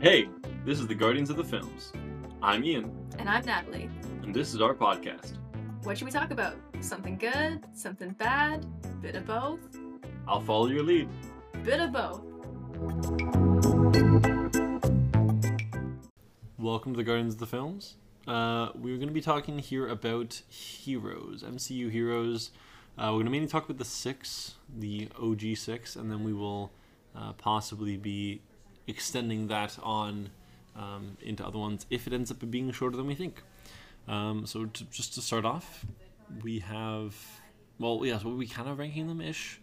Hey, this is the Guardians of the Films. I'm Ian, And I'm Natalie. and this is our podcast. What should we talk about? Something good? Something bad? Bit of both? I'll follow your lead. Bit of both. Welcome to the Guardians of the Films. Uh, we're going to be talking here about heroes, MCU heroes. Uh, we're going to mainly talk about the six, the OG six, and then we will uh, possibly be extending that on um, into other ones if it ends up being shorter than we think. Um, so to, just to start off, we have well, yeah, so we kind of ranking them ish,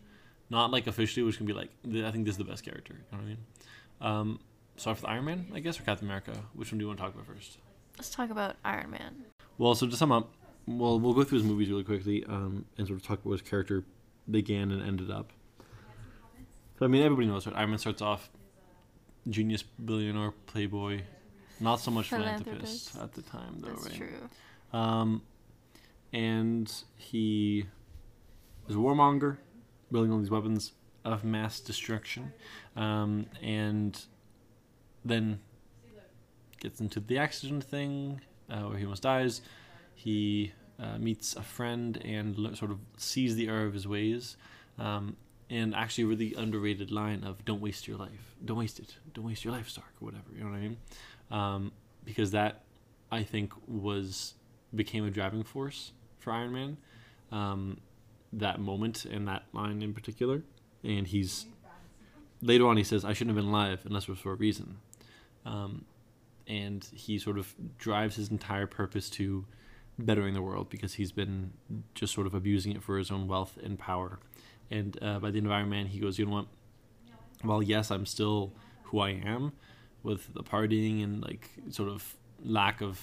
not like officially, which can be like I think this is the best character. You know what I mean? Um, start with Iron Man, I guess, or Captain America. Which one do you want to talk about first? Let's talk about Iron Man. Well, so to sum up, well, we'll go through his movies really quickly um, and sort of talk about his character began and ended up. So, I mean, everybody knows, right? Iron Man starts off genius, billionaire, playboy, not so much philanthropist, Philanthropist. at the time, though, That's right? true. Um, and he is a warmonger, building all these weapons of mass destruction, um, and then gets into the accident thing uh, where he almost dies. He uh, meets a friend and le- sort of sees the error of his ways. Um, and actually, a really underrated line of "Don't waste your life. Don't waste it. Don't waste your life, Stark, or whatever." You know what I mean? Um, because that, I think, was became a driving force for Iron Man. Um, that moment and that line in particular, and he's later on he says, "I shouldn't have been alive unless it was for a reason," um, and he sort of drives his entire purpose to bettering the world because he's been just sort of abusing it for his own wealth and power. And uh, by the end of Iron Man, he goes, "You know what? Well, yes, I'm still who I am." With the partying and like sort of lack of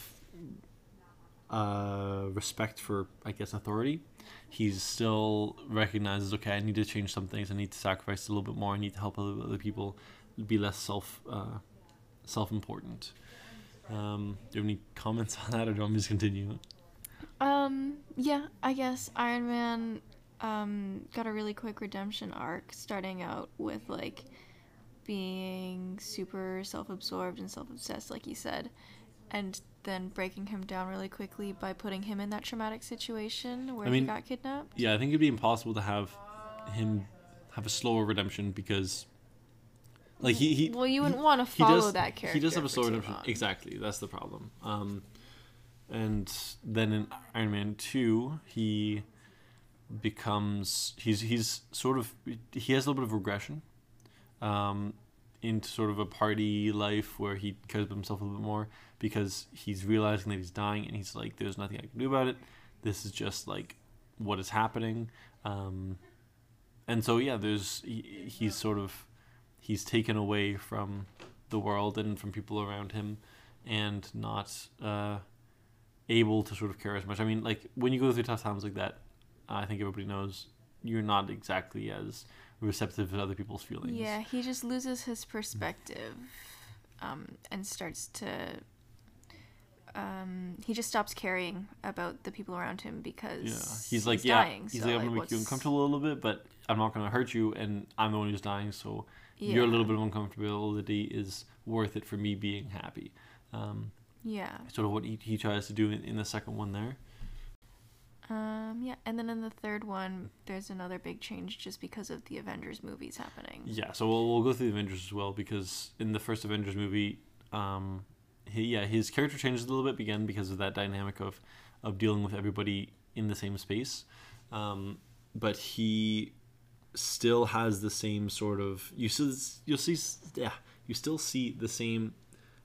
uh, respect for, I guess, authority, He still recognizes, okay, I need to change some things. I need to sacrifice a little bit more. I need to help other, people be less self uh, self important. Um, do you have any comments on that, or do you want me to continue? Um, yeah, I guess Iron Man um got a really quick redemption arc starting out with like being super self-absorbed and self-obsessed like you said and then breaking him down really quickly by putting him in that traumatic situation where I mean- he got kidnapped. Yeah, I think it'd be impossible to have him have a slower redemption because, like he, he well, you wouldn't he- want to follow does- that character. He does have a for slow too redemption. long. Exactly, that's the problem. Um, and then in Iron Man two, he becomes he's he's sort of he has a little bit of regression, um, into sort of a party life where he cares about himself a little bit more because he's realizing that he's dying and he's like, there's nothing I can do about it. This is just like what is happening. Um, and so yeah, there's he, he's sort of he's taken away from the world and from people around him, and not uh, able to sort of care as much. I mean, like when you go through tough times like that, I think everybody knows you're not exactly as receptive to other people's feelings. Yeah, he just loses his perspective um, and starts to. Um, he just stops caring about the people around him because Yeah, he's like, yeah, dying, he's so, like, I'm gonna make you what's- uncomfortable a little bit, but I'm not gonna hurt you, and I'm the one who's dying, so Yeah. your little bit of uncomfortability is worth it for me being happy. Um, Yeah. sort of what he, he tries to do in, in the second one there. Um, yeah, and then in the third one, there's another big change just because of the Avengers movies happening. Yeah, so we'll, we'll go through the Avengers as well because in the first Avengers movie, um, he, yeah, his character changes a little bit again because of that dynamic of, of dealing with everybody in the same space. Um, but he still has the same sort of you still you'll see yeah you still see the same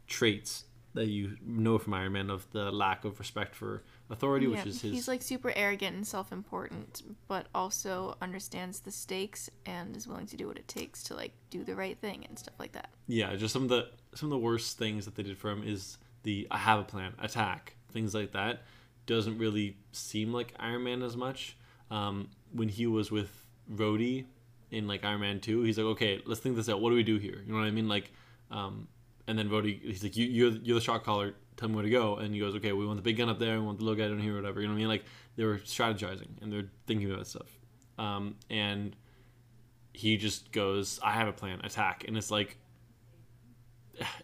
traits that you know from Iron Man of the lack of respect for authority, which is his He's like super arrogant and self-important, but also understands the stakes and is willing to do what it takes to like do the right thing and stuff like that. yeah just some of the some of the worst things that they did for him is the i have a plan attack things like that. Doesn't really seem like iron man as much. Um, when he was with Rhodey in like iron man 2 he's like okay let's think this out. What do we do here? You know what i mean? Like um, and then Rhodey he's like you, you're, you're the shot caller tell me where to go and he goes okay we want the big gun up there we want the little guy down here whatever you know what i mean like they were strategizing and they're thinking about stuff um, and he just goes, "I have a plan, attack," and it's like,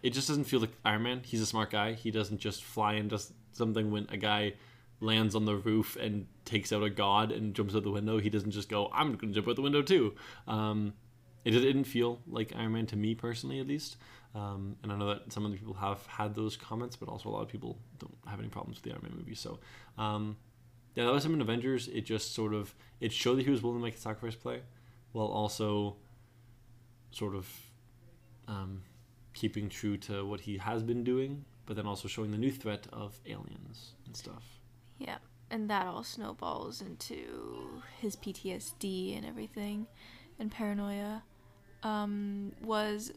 it just doesn't feel like Iron Man. He's a smart guy. He doesn't just fly and does something when a guy lands on the roof and takes out a god and jumps out the window. He doesn't just go, I'm going to jump out the window too. Um, it didn't feel like Iron Man to me personally, at least. Um, and I know that some other people have had those comments, but also a lot of people don't have any problems with the Iron Man movie. So, um, yeah, that was him in Avengers. It just sort of it showed that he was willing to make a sacrifice play, while also sort of um, keeping true to what he has been doing, but then also showing the new threat of aliens and stuff. Yeah, and that all snowballs into his PTSD and everything, and paranoia. Um, was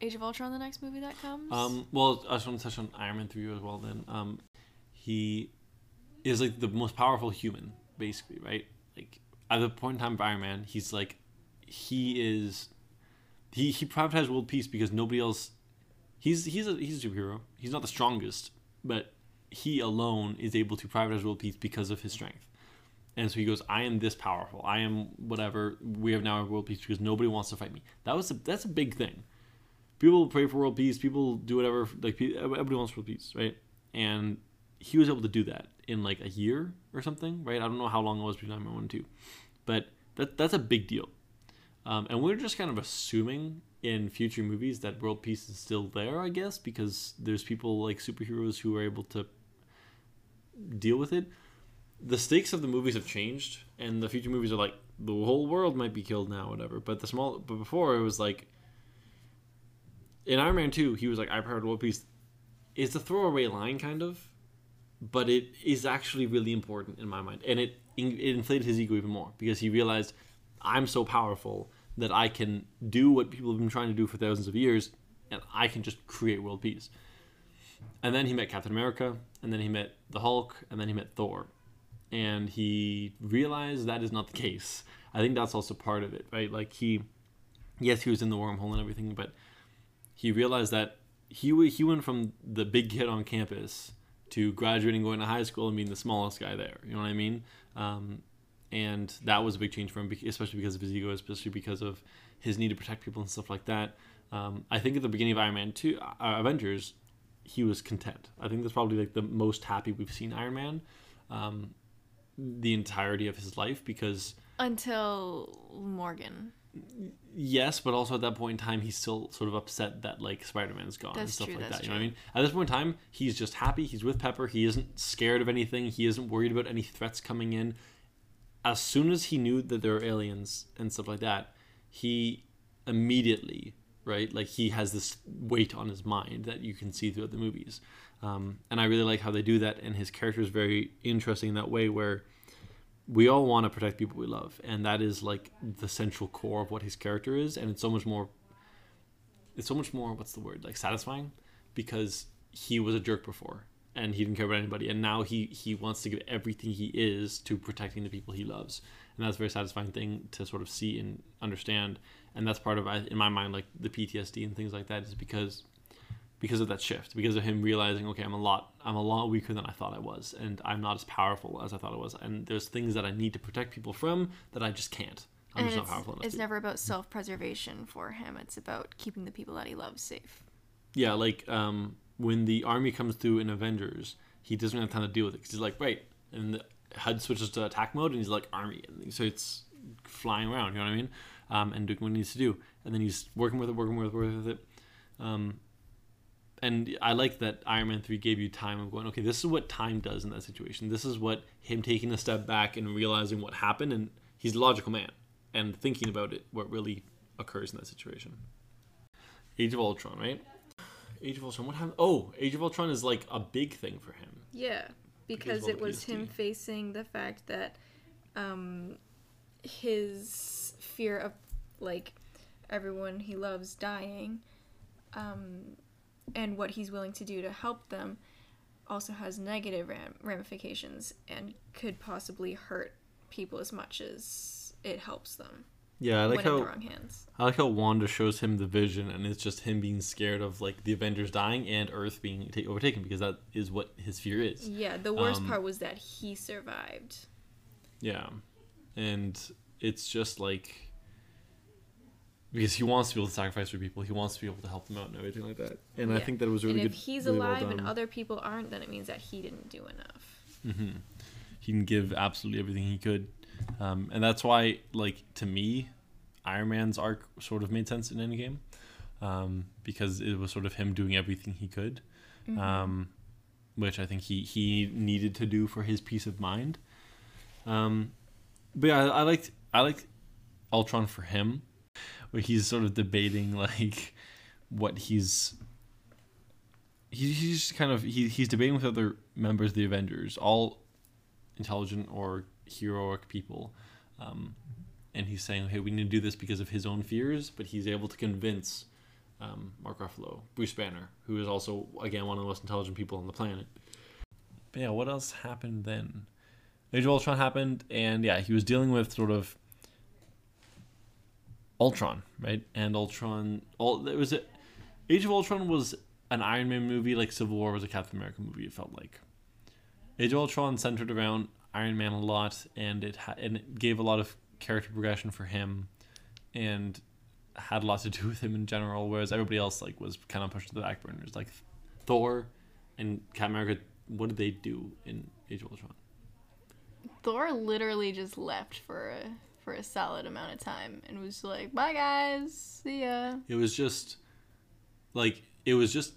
Age of Ultron the next movie that comes? Um, well, I just want to touch on Iron Man three as well. Then, um, he is like the most powerful human, basically, right? Like at the point in time of Iron Man, he's like, he is, he he prioritizes world peace because nobody else. He's he's a he's a superhero. He's not the strongest, but he alone is able to privatize world peace because of his strength. And so he goes, I am this powerful. I am whatever. We have now a world peace because nobody wants to fight me. That was a, that's a big thing. People pray for world peace. People do whatever. Like everybody wants world peace, right? And he was able to do that in like a year or something, right? I don't know how long it was between one and two, but that that's a big deal. Um, and we're just kind of assuming in future movies that world peace is still there, I guess, because there's people like superheroes who are able to deal with it the stakes of the movies have changed, and the future movies are like the whole world might be killed now, whatever. But the small, but before it was like in Iron Man two, he was like, "I powered world peace." It's a throwaway line, kind of, but it is actually really important in my mind, and it it inflated his ego even more because he realized I'm so powerful that I can do what people have been trying to do for thousands of years, and I can just create world peace. And then he met Captain America, and then he met the Hulk, and then he met Thor and he realized that is not the case. I think that's also part of it, right? Like he, yes, he was in the wormhole and everything, but he realized that he he went from the big kid on campus to graduating, going to high school, and being the smallest guy there. You know what I mean? Um, and that was a big change for him, especially because of his ego, especially because of his need to protect people and stuff like that. Um, I think at the beginning of Iron Man two, uh, Avengers, he was content. I think that's probably like the most happy we've seen Iron Man. Um, the entirety of his life because until Morgan. Yes, but also at that point in time, he's still sort of upset that like Spider Man's gone that's and stuff true, like that. You know what I mean? At this point in time, he's just happy. He's with Pepper. He isn't scared of anything. He isn't worried about any threats coming in. As soon as he knew that there are aliens and stuff like that, he immediately right like he has this weight on his mind that you can see throughout the movies um, and I really like how they do that. And his character is very interesting in that way, where we all want to protect people we love, and that is like the central core of what his character is. And it's so much more. It's so much more. What's the word? Like satisfying, because he was a jerk before, and he didn't care about anybody, and now he he wants to give everything he is to protecting the people he loves, and that's a very satisfying thing to sort of see and understand. And that's part of, in my mind, like the PTSD and things like that, is because because of that shift, because of him realizing, okay, I'm a lot, I'm a lot weaker than I thought I was, and I'm not as powerful as I thought I was, and there's things that I need to protect people from that I just can't. I'm and just not powerful enough. It's never about self-preservation for him. It's about keeping the people that he loves safe. Yeah, like um, when the army comes through in Avengers, he doesn't have time to deal with it because he's like, right, and the HUD switches to attack mode, and he's like army, and so it's flying around. You know what I mean? Um, and doing what he needs to do, and then he's working with it, working with it, working with it. Um, and I like that Iron Man 3 gave you time of going, okay, this is what time does in that situation. This is what him taking a step back and realizing what happened. And he's a logical man and thinking about it, what really occurs in that situation. Age of Ultron, right? Age of Ultron, what happened? Oh, Age of Ultron is like a big thing for him. Yeah, because, because it was him facing the fact that um, his fear of like everyone he loves dying. Um, and what he's willing to do to help them also has negative ram- ramifications and could possibly hurt people as much as it helps them. Yeah, I like how I like how Wanda shows him the vision, and it's just him being scared of like the Avengers dying and Earth being ta- overtaken because that is what his fear is. Yeah, the worst um, part was that he survived. Yeah, and it's just like because he wants to be able to sacrifice for people. He wants to be able to help them out and everything like that. And I think that it was really and if good. he's really well alive and other people aren't, then it means that he didn't do enough. hmm He can give absolutely everything he could, um, and that's why, like to me, Iron Man's arc sort of made sense in Endgame, um, because it was sort of him doing everything he could, Mm-hmm. um, which I think he he needed to do for his peace of mind. Um, but yeah, I, I liked I liked Ultron for him, where he's sort of debating like what he's he, he's just kind of he, he's debating with other members of the Avengers, all intelligent or heroic people, um, and he's saying, "Hey, we need to do this because of his own fears," but he's able to convince um, Mark Ruffalo, Bruce Banner, who is also again one of the most intelligent people on the planet. But yeah, what else happened then? Age of Ultron happened, and yeah, he was dealing with sort of Ultron, right? And Ultron, all it was a, Age of Ultron was an Iron Man movie, like Civil War was a Captain America movie. It felt like Age of Ultron centered around Iron Man a lot, and it ha- and it gave a lot of character progression for him, and had a lot to do with him in general. Whereas everybody else like was kind of pushed to the back burners, like Thor and Captain America. What did they do in Age of Ultron? Thor literally just left for a for a solid amount of time and was like, "Bye guys, see ya." It was just like it was just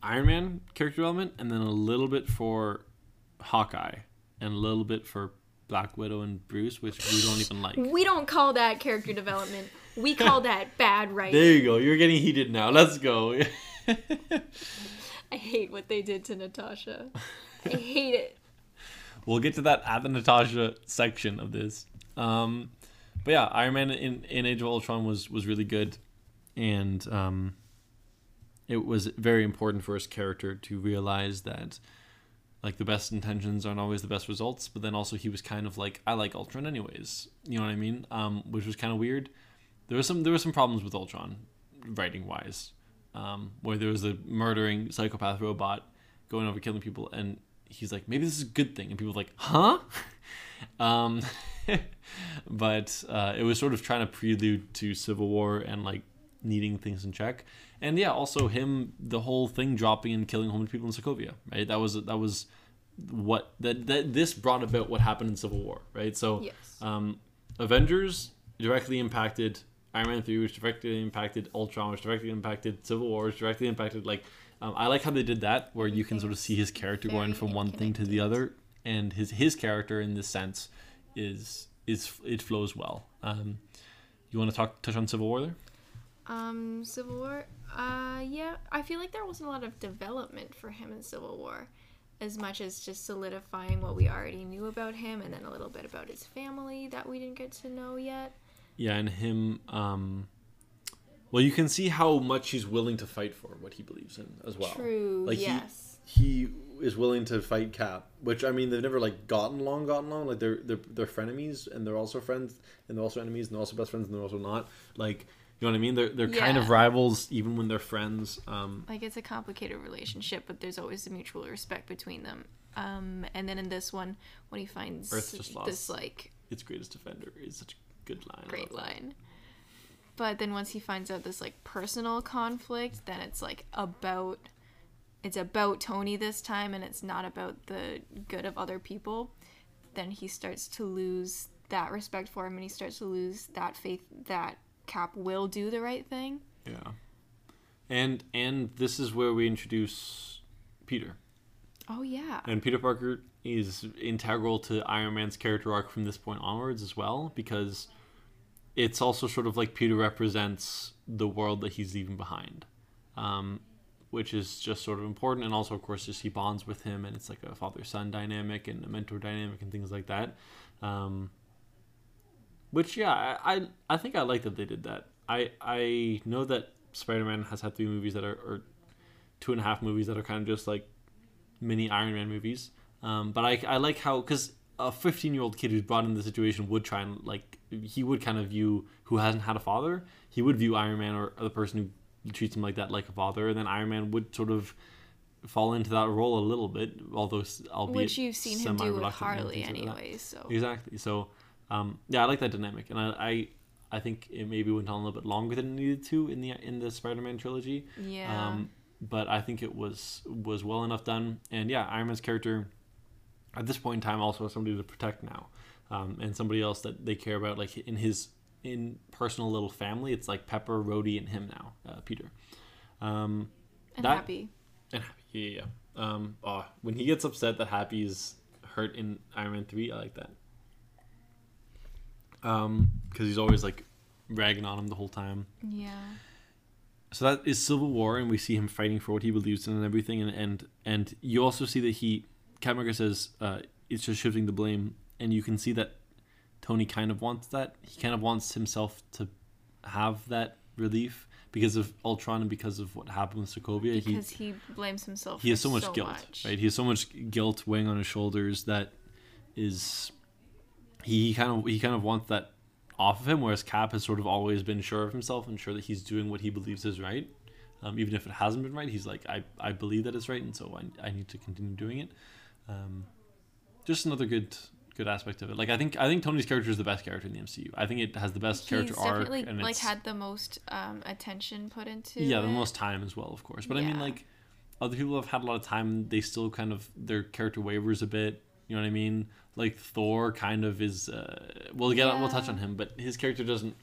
Iron Man character development, and then a little bit for Hawkeye, and a little bit for Black Widow and Bruce, which we don't even like. We don't call that character development. We call that bad writing. There you go. You're getting heated now. Let's go. I hate what they did to Natasha. I hate it. we'll get to that at the Natasha section of this. Um, but yeah, Iron Man in, in Age of Ultron was was really good, and um, it was very important for his character to realize that like the best intentions aren't always the best results. But then also he was kind of like I like Ultron anyways. You know what I mean? Um, which was kind of weird. There was some there were some problems with Ultron, writing wise, um, where there was a murdering psychopath robot going over killing people, and he's like, maybe this is a good thing, and people like, huh? um, but uh, it was sort of trying to prelude to Civil War and like needing things in check, and yeah, also him the whole thing dropping and killing homeless people in Sokovia, right? That was that was what that that this brought about what happened in Civil War, right? So Yes. um, Avengers directly impacted Iron Man 3, which directly impacted Ultron, which directly impacted Civil War, which directly impacted, like, um, I like how they did that, where you can sort of see his character going from one thing to the other, and his his character in this sense is is it flows well. Um, you want to talk touch on Civil War there? Um, Civil War. Uh, yeah, I feel like there wasn't a lot of development for him in Civil War, as much as just solidifying what we already knew about him, and then a little bit about his family that we didn't get to know yet. Yeah, and him. Um, well, you can see how much he's willing to fight for what he believes in as well. True. Like he- yes. he is willing to fight Cap, which I mean they've never like gotten along, gotten along. Like they're they're they're frenemies and they're also friends and they're also enemies and they're also best friends and they're also not. Like you know what I mean? They're they're kind of rivals even when they're friends. Um, like it's a complicated relationship, but there's always a mutual respect between them. Um, and then in this one, when he finds Earth just lost. this like its greatest defender is such a good line. Great line. But then once he finds out this like personal conflict, then it's like about it's about Tony this time and it's not about the good of other people. Then he starts to lose that respect for him and he starts to lose that faith that Cap will do the right thing. Yeah, and and this is where we introduce Peter. Oh yeah. And Peter Parker is integral to Iron Man's character arc from this point onwards as well, because it's also sort of like Peter represents the world that he's leaving behind, um, which is just sort of important. And also, of course, just he bonds with him, and it's like a father son dynamic and a mentor dynamic and things like that. Um, which, yeah, I, I think I like that they did that. I I know that Spider Man has had three movies that are, or two and a half movies that are kind of just like mini Iron Man movies. Um, but I, I like how because a 15 year old kid who's brought in the situation would try and like he would kind of view who hasn't had a father he would view Iron Man or the person who treats him like that like a father and then Iron Man would sort of fall into that role a little bit although s- albeit Which you've seen him do with Harley things like so Exactly. So, um, yeah, I like that dynamic, and I, I, I think it maybe went on a little bit longer than it needed to in the in the Spider-Man trilogy. Yeah. Um, but I think it was was well enough done. And yeah, Iron Man's character at this point in time also has somebody to protect now, um, and somebody else that they care about, like in his in personal little family. It's like Pepper, Rhodey, and him now, uh, Peter. Um, and that- happy. and Happy, yeah, yeah. Um, oh, when he gets upset that Happy is hurt in Iron Man three, I like that. Um, because he's always like ragging on him the whole time. Yeah. So that is Civil War, and we see him fighting for what he believes in and everything. And and, and you also see that he, Captain America says, uh, it's just shifting the blame, and you can see that Tony kind of wants that. He kind of wants himself to have that relief because of Ultron and because of what happened with Sokovia. He Because he, blames himself. he has so much guilt, much. right? He has so much guilt weighing on his shoulders that is he kind of he kind of wants that off of him. Whereas Cap has sort of always been sure of himself and sure that he's doing what he believes is right, um, even if it hasn't been right. He's like, I I believe that it's right, and so I I need to continue doing it. Um, just another good good aspect of it. Like I think I think Tony's character is the best character in the MCU. I think it has the best character He's arc and like it's had the most um, attention put into. yeah the it. most time as well of course. But i mean like other people have had a lot of time. They still kind of their character wavers a bit. You know what i mean? Like thor kind of is uh we'll get we'll touch on him but his character doesn't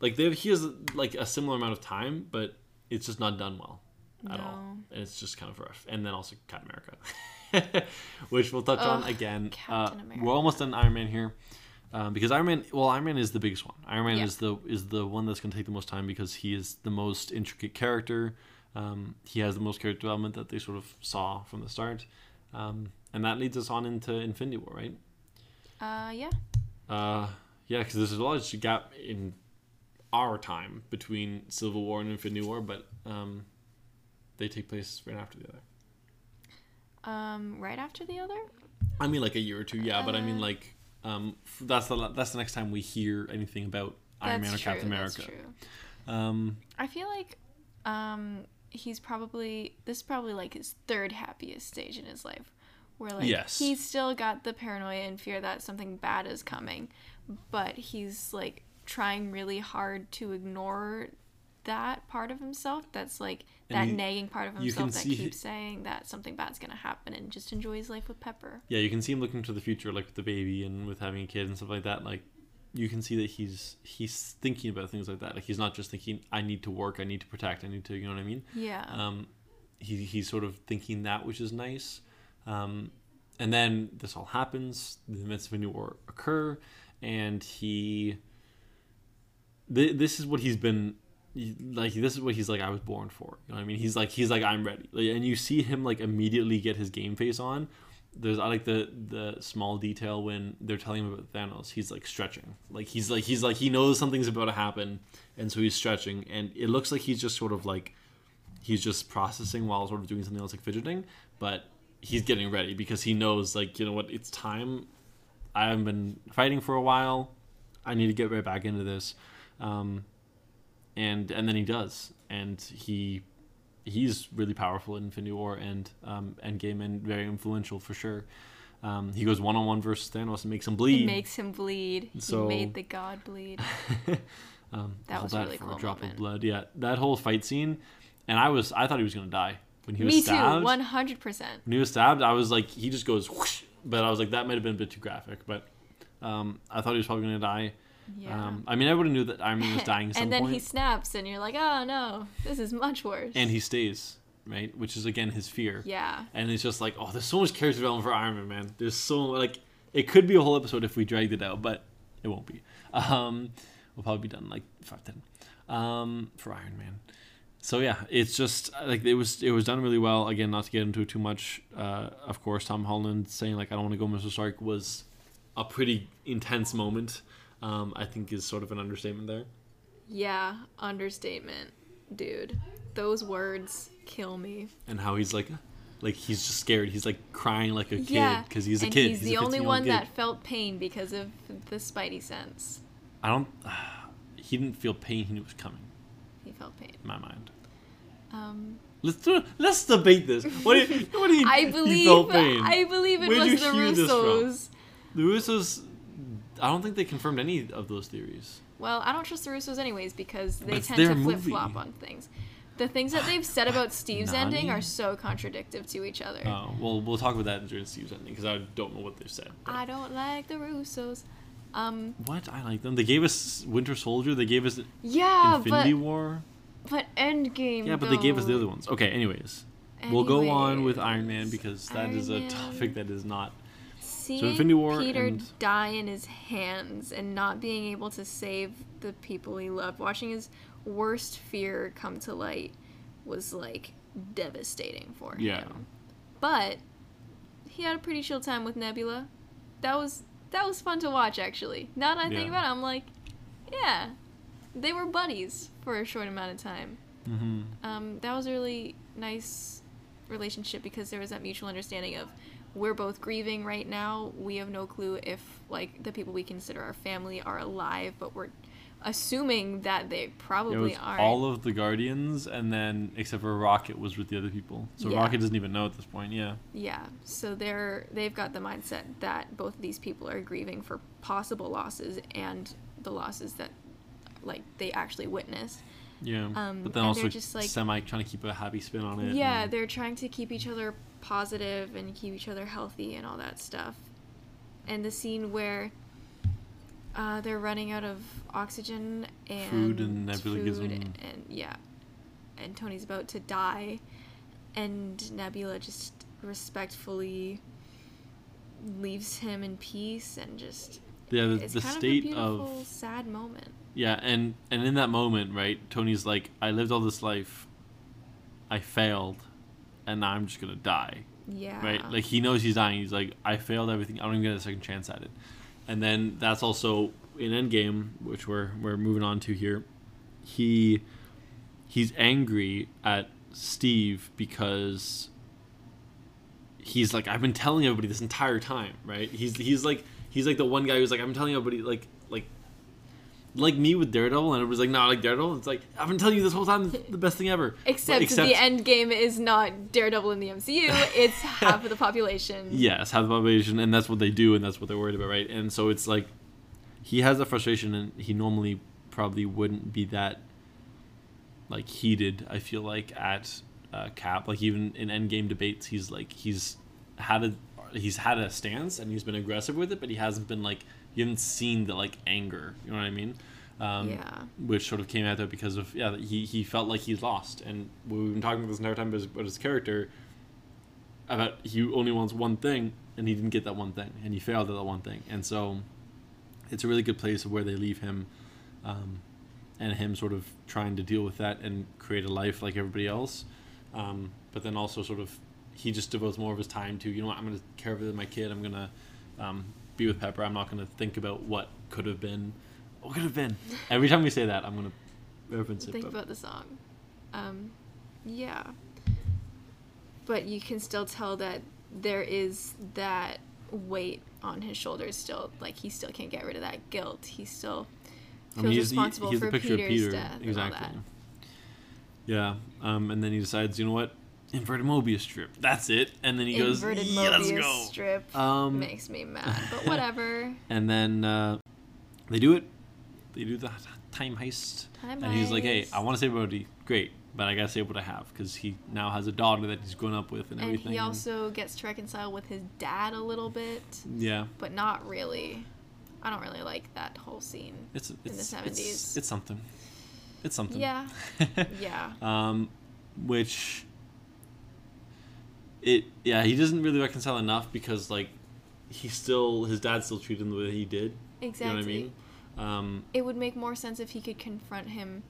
like they he has like a similar amount of time but it's just not done well at all. And it's just kind of rough. And then also captain america which we'll touch on again Captain uh, we're almost done iron man here um, because Iron Man, well, Iron Man is the biggest one. Iron Man Yeah. is the is the one that's going to take the most time because he is the most intricate character. Um, he has the most character development that they sort of saw from the start, um, and that leads us on into Infinity War, right? Uh, yeah. Uh, yeah, because there's a large gap in our time between Civil War and Infinity War, but um, they take place right after the other. Um, right after the other. I mean, like a year or two, yeah, but I mean, Uh, like um, f- that's the that's the next time we hear anything about Iron Man or true. Captain That's America. true. Um, I feel like, um, he's probably this is probably like his third happiest stage in his life, where like Yes. he's still got the paranoia and fear that something bad is coming, but he's like trying really hard to ignore that part of himself that's like that you- nagging part of himself that see- keeps saying that something bad's gonna happen and just enjoys life with Pepper. yeah, you can see him looking to the future, like with the baby and with having a kid and stuff like that. Like, you can see that he's he's thinking about things like that. Like, he's not just thinking, "I need to work, I need to protect, I need to," you know what I mean? Yeah. Um, he he's sort of thinking that, which is nice. Um, and then this all happens. The events of a new war occur, and he. Th- this is what he's been like. This is what he's like. I was born for. You know what I mean? He's like he's like I'm ready. Like, and you see him like immediately get his game face on. There's I like the the small detail when they're telling him about Thanos. He's like stretching. Like he's like he's like he knows something's about to happen, and so he's stretching. And it looks like he's just sort of like he's just processing while sort of doing something else like fidgeting but he's getting ready because he knows like you know what it's time i haven't been fighting for a while i need to get right back into this um, and and then he does and he he's really powerful in infinity war and um, endgame and very influential for sure um, he goes one-on-one versus thanos and makes him bleed He makes him bleed. So- he made the god bleed. um, That was a really for cool a drop moment. of blood yeah that whole fight scene and i was i thought he was gonna die when he was Me too, stabbed one hundred percent. when he was stabbed, I was like, he just goes, whoosh, but I was like, that might have been a bit too graphic. But um, I thought he was probably going to die. Yeah. Um, I mean, everybody knew that Iron Man was dying and then point, he snaps, and you're like, oh no, this is much worse. and he stays, right? Which is again his fear. yeah, And it's just like, oh, there's so much character development for Iron Man, man. There's so like, it could be a whole episode if we dragged it out, but it won't be. Um, we'll probably be done like five ten um, for Iron Man. So yeah, it's just like it was it was done really well. Again, not to get into it too much. Uh, of course, Tom Holland saying like I don't want to go, Mr. Stark was a pretty intense moment. Um, I think is sort of an understatement there. yeah, understatement, dude. Those words kill me. And how he's like, like he's just scared. He's like crying like a kid because he's a and kid. He's, a the only one kid. that felt pain because of the Spidey sense. I don't. he didn't feel pain. He knew it was coming. He felt pain. In my mind. Um, Let's do, let's debate this. What do you? What do you? I believe. I believe it Where'd was the hear this from? Russos. The Russos I don't think they confirmed any of those theories. Well, I don't trust the Russos anyways because they It's tend to flip flop on things. The things that they've said about Steve's ending are so contradictive to each other. Oh well, we'll talk about that during Steve's ending because I don't know what they've said. but- I don't like the Russos. Um, What I like them. They gave us Winter Soldier. They gave us yeah, Infinity but War. but Endgame. Yeah, but they gave us the other ones. Okay. Anyways, we'll go on with Iron Man because that Iron is a Man. topic that is not. Seeing War Peter and- die in his hands and not being able to save the people he loved, watching his worst fear come to light, was like devastating for him. Yeah. him. But he had a pretty chill time with Nebula. That was that was fun to watch actually. Now that I think Yeah. about it, I'm like, yeah, they were buddies for a short amount of time. Mm-hmm. Um, that was a really nice relationship because there was that mutual understanding of we're both grieving right now. We have no clue if like the people we consider our family are alive, but we're assuming that they probably aren't. all of the Guardians, and then except for Rocket was with the other people. So Yeah. Rocket doesn't even know at this point. Yeah. yeah, so they're they've got the mindset that both of these people are grieving for possible losses and the losses that like they actually witnessed. Yeah. Um, but then also just, like- semi trying to keep a happy spin on it. Yeah, and- they're trying to keep each other positive and keep each other healthy and all that stuff. And the scene where uh, they're running out of oxygen and Food and Nebula gives them- and yeah, and Tony's about to die, and Nebula just respectfully leaves him in peace and just yeah. The, it's the kind state of a beautiful, of sad moment. Yeah, and and in that moment, right, Tony's like, I lived all this life, I failed, and now I'm just gonna die, Yeah. right? Like he knows he's dying. He's like, I failed everything. I don't even get a second chance at it. And then that's also in Endgame, which we're we're moving on to here. He he's angry at Steve because he's like, I've been telling everybody this entire time, right? He's he's like he's like the one guy who's like, I've been telling everybody like like me with Daredevil, and it was like, not like Daredevil. It's like I've been telling you this whole time, the best thing ever. Except, But the end game is not Daredevil in the MCU. It's half of the population. Yes, have the population, and that's what they do, and that's what they're worried about, right? And so it's like he has a frustration, and he normally probably wouldn't be that like heated. I feel like at uh, Cap, like even in Endgame debates, he's like he's had a he's had a stance and he's been aggressive with it, but he hasn't been like you haven't seen the like anger. You know what I mean? Um, Yeah. Which sort of came out there because of yeah he he felt like he's lost, and we've been talking about this entire time about his, about his character about he only wants one thing and he didn't get that one thing and he failed at that one thing and so it's a really good place of where they leave him um, and him sort of trying to deal with that and create a life like everybody else um, but then also sort of he just devotes more of his time to you know what i'm going to care for my kid i'm going to um, be with pepper i'm not going to think about what could have been what could have been every time we say that i'm going to reference it Think but- about the song. Um, yeah. But you can still tell that there is that weight on his shoulders still. Like he still can't get rid of that guilt. He still I feels mean, he's, he- responsible he's for the picture Peter's of Peter. death and all exactly. that. Yeah. Um, and then he decides, you know what? Inverted Mobius strip. That's it. And then he goes, Inverted yeah, let's Mobius go. strip Um, makes me mad, but whatever. And then uh, they do it. They do the time heist. Time and he's like, hey. I want to save everybody. Great. But I got to save what I have because he now has a daughter that he's grown up with and, And everything. he also gets to reconcile with his dad a little bit, yeah. but not really. I don't really like that whole scene. It's, it's, the it's, 70s. it's something. It's something. Yeah. Yeah. um, which it yeah he doesn't really reconcile enough because like he still his dad still treated him the way he did. Exactly. You know what I mean? Um, It would make more sense if he could confront him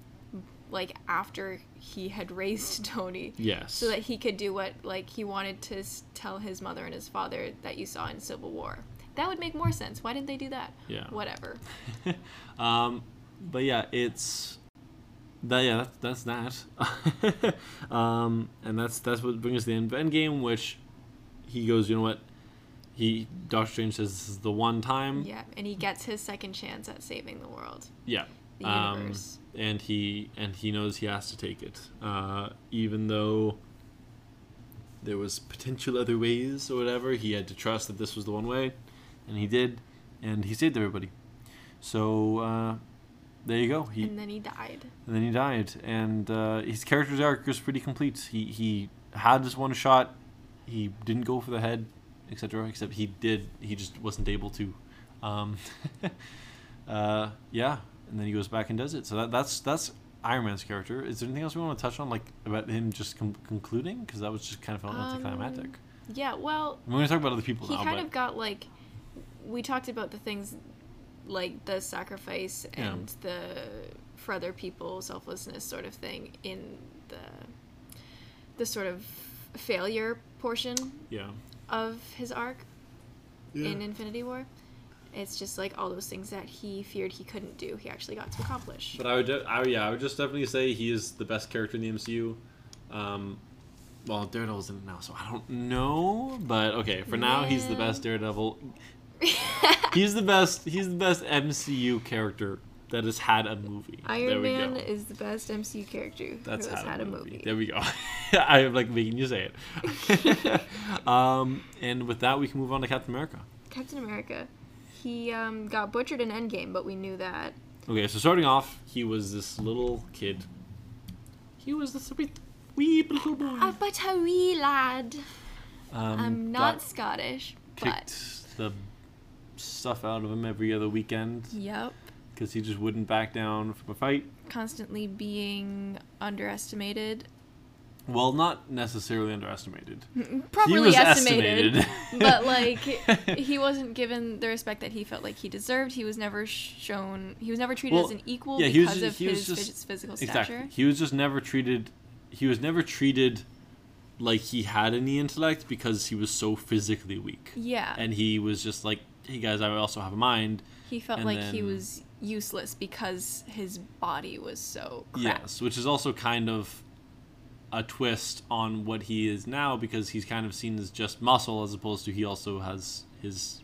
like after he had raised Tony. yes. So that he could do what like he wanted to s- tell his mother and his father that you saw in Civil War. That would make more sense. Why didn't they do that? Yeah. Whatever. um, but yeah, it's that yeah that's that's that. um, and that's that's what brings us to the end of Endgame, which he goes, you know what? He Doctor Strange says this is the one time. Yeah, and he gets his second chance at saving the world, Yeah. the Um, universe. and he and he knows he has to take it, uh, even though there was potential other ways or whatever. He had to trust that this was the one way, and he did. and he saved everybody. So uh, there you go. He and then he died. and then he died, and uh, his character's arc was pretty complete. He he had this one shot. He didn't go for the head, etc. Except he did. He just wasn't able to. Um, uh, yeah, and then he goes back and does it. So that, that's that's Iron Man's character. Is there anything else we want to touch on, like about him just com- concluding? Because that was just kind of felt anticlimactic. Um, Yeah, well, going to talk about other people he now, kind but of got like we talked about the things like the sacrifice Yeah. and the for other people selflessness sort of thing in the the sort of failure portion yeah, of his arc in Infinity War. It's just like all those things that he feared he couldn't do, he actually got to accomplish. But I would, de- I, yeah, I would just definitely say he is the best character in the MCU. Um, well, Daredevil's in it now, so I don't know. But okay, for now, he's the best Daredevil. he's the best. He's the best MCU character that has had a movie. there Iron Man go. is the best MCU character That's who has had a movie. There we go. I am like making you say it. um, and with that, we can move on to Captain America. Captain America. He um, got butchered in Endgame, but we knew that. Okay, so starting off, he was this little kid. He was this wee, wee little boy. Ah, but a wee lad. Um, I'm not Scottish, but the stuff out of him every other weekend yep, because he just wouldn't back down from a fight. constantly being underestimated. Well, not necessarily underestimated. Properly was estimated, estimated. but like he wasn't given the respect that he felt like he deserved. He was never shown. He was never treated Well, as an equal yeah, he because ju- of he his just- phys- physical Exactly. stature. He was just never treated. He was never treated like he had any intellect because he was so physically weak. Yeah, And he was just like, "Hey guys, I also have a mind." he felt and like he was useless because his body was so crap. Yes, which is also kind of a twist on what he is now because he's kind of seen as just muscle as opposed to he also has his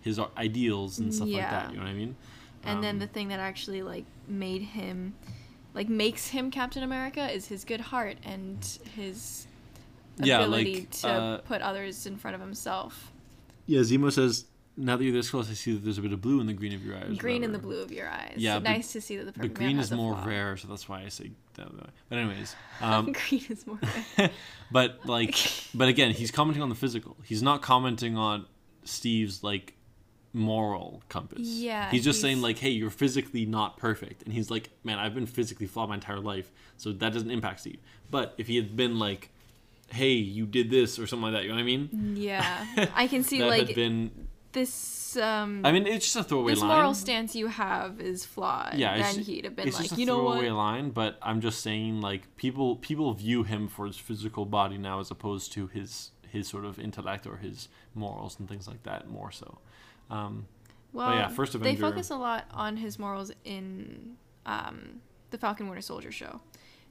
his ideals and stuff like that. You know what I mean? And then Um, the thing that actually like made him like makes him Captain America is his good heart and his Yeah, ability like, to uh, put others in front of himself. yeah, Zemo says, "Now that you're this close, I see that there's a bit of blue in the green of your eyes." green in the blue of your eyes. Yeah, but- nice to see that the But perfect green is more flaw. rare, so that's why I say that. But anyways, um, green is more rare. but like, but again, he's commenting on the physical. He's not commenting on Steve's like moral compass. Yeah, he's just saying like, hey, you're physically not perfect, and he's like, man, I've been physically flawed my entire life, so that doesn't impact Steve. But if he had been like, hey, you did this or something like that, you know what I mean? yeah, I can see that like had been. This. Um, I mean, it's just a throwaway this line. moral stance you have is flawed. yeah, then he'd have been it's like, just a you know throwaway what? line, but I'm just saying like people people view him for his physical body now as opposed to his his sort of intellect or his morals and things like that more so. Um, Well, yeah, first they focus a lot on his morals in um, the Falcon Winter Soldier show,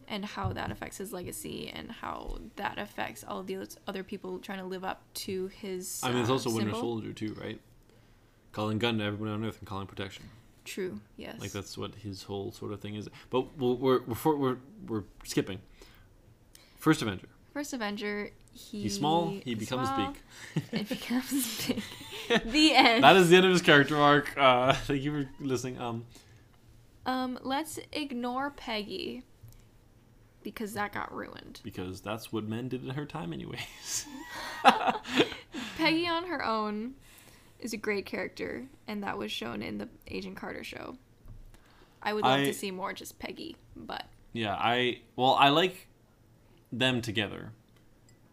and how that affects his legacy, and how that affects all of the other people trying to live up to his. I mean, it's uh, also Winter symbol. Soldier too, right? Calling gun to everyone on Earth and calling protection. True. Yes. Like that's what his whole sort of thing is. But we're we're we're, we're, we're skipping. First Avenger. First Avenger. He, He's small. He becomes small, big. It becomes big. the end. that is the end of his character arc. Uh, thank you for listening. Um, Um, let's ignore Peggy. Because that got ruined. because that's what men did in her time, anyways. Peggy on her own is a great character, and that was shown in the Agent Carter show. I would love I- to see more just Peggy, but Yeah, I well, I like them together,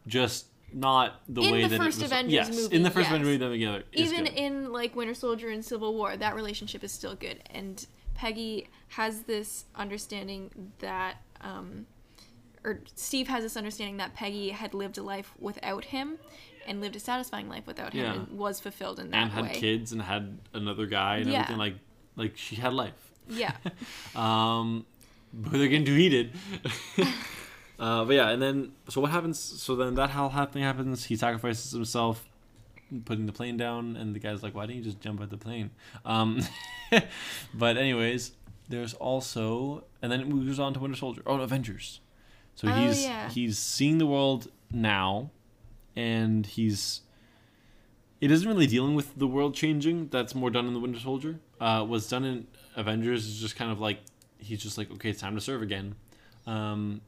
just not the In way the that first it was. Avengers yes, movie, in the first yes. Avengers movie, them together. even good. in like Winter Soldier and Civil War, that relationship is still good. And Peggy has this understanding that, um, or Steve has this understanding that Peggy had lived a life without him, and lived a satisfying life without him, Yeah. and was fulfilled in that and had way. kids and had another guy and Yeah. everything like like she had life. Yeah. Um, but they're getting too heated. uh, but yeah, and then so what happens? So then that how happening happens. He sacrifices himself, putting the plane down, and the guy's like, "Why didn't you just jump out the plane?" Um, but anyways, there's also, and then it moves on to Winter Soldier. Oh, Avengers. So Oh, he's yeah. he's seeing the world now, and he's it isn't really dealing with the world changing. That's more done in the Winter Soldier. Uh, what's done in Avengers is just kind of like he's just like okay, it's time to serve again. Um,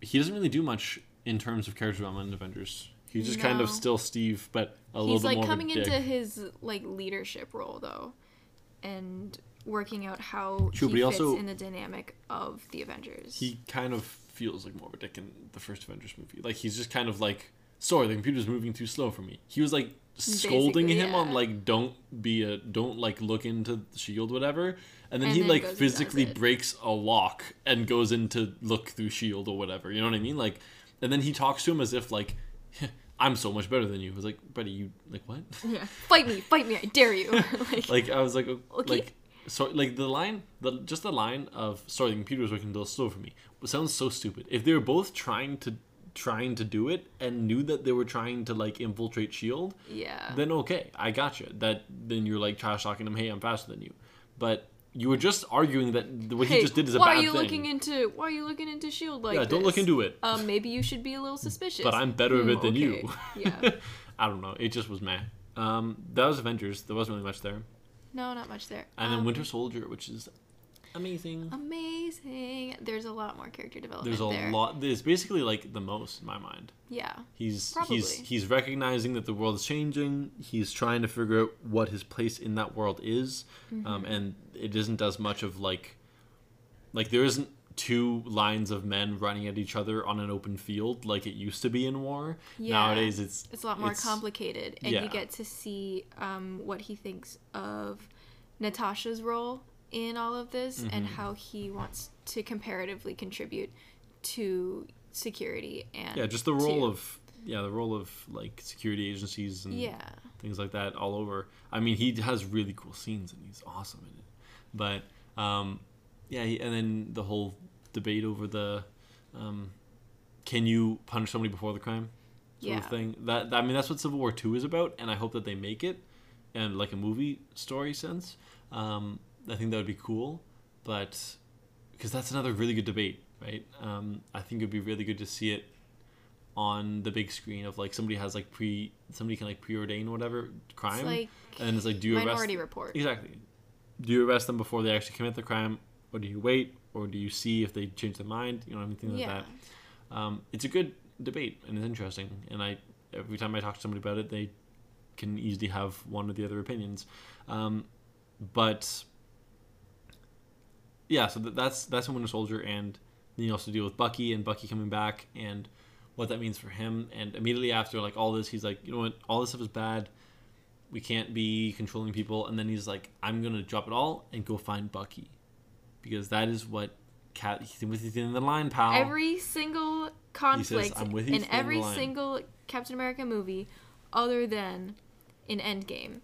he doesn't really do much in terms of character development in Avengers. He's just kind of still Steve, but a little He's bit like more coming of a dick. into his like leadership role though, and working out how True, he but he fits also- in the dynamic of the Avengers. he kind of feels like more of a dick in the first Avengers movie. Like he's just kind of like, sorry, the computer's moving too slow for me. He was like scolding Basically, him on like, don't be a, don't like look into the shield, whatever. And then And he then like physically breaks a lock and goes in to look through shield or whatever. You know what I mean? Like, and then he talks to him as if like, I'm so much better than you. I was like, buddy, you like what? yeah, fight me, fight me, I dare you. like, like I was like, Okay. like so like the line, the just the line of sorry, the computer was working a little slow for me. It sounds so stupid. If they were both trying to trying to do it and knew that they were trying to like infiltrate Shield, yeah, then okay, I got you. That then you're like trash talking him. Hey, I'm faster than you, but you were just arguing that what he just did is a bad thing. why are you thing. looking into? Why are you looking into Shield like yeah, don't look into it. Um, maybe you should be a little suspicious. but I'm better at Hmm, it than you. yeah. I don't know. It just was meh. Um, that was Avengers. There wasn't really much there. No, not much there. And then Um, Winter Soldier, which is amazing. Amazing. There's a lot more character development There's a there. lot. There's basically like the most in my mind. Yeah. He's he's Probably. he's recognizing that the world is changing. He's trying to figure out what his place in that world is, um, Mm-hmm. and it isn't as much of like, like there isn't two lines of men running at each other on an open field like it used to be in war. Yeah. Nowadays, it's It's a lot more complicated, and yeah. you get to see um, what he thinks of Natasha's role in all of this and Mm-hmm. how he wants to comparatively contribute to security and Yeah, just the role to- of yeah the role of like security agencies and yeah things like that all over. I mean, he has really cool scenes and he's awesome in it. But um, yeah, he, and then the whole debate over the um, can you punish somebody before the crime sort Yeah. of thing. That I mean, that's what Civil War Two is about, and I hope that they make it and like a movie story sense. Um, I think that would be cool, but because that's another really good debate, right? Um, I think it'd be really good to see it on the big screen of like somebody has like pre somebody can like preordain whatever crime like and it's like do you arrest Minority Report exactly do you arrest them before they actually commit the crime or do you wait or do you see if they change their mind you know anything like yeah. That um, it's a good debate and it's interesting. And i every time i talk to somebody about it they can easily have one or the other opinions. Um, but yeah so th- that's that's in winter soldier and then you also deal with bucky and bucky coming back and what that means for him. And immediately after like all this he's like you know what? All this stuff is bad. We can't be controlling people. And then he's like i'm gonna drop it all and go find bucky because that is what cat he's with you in the line pal every single conflict "I'm with you in to the end of every the line." single Captain America movie, other than in Endgame,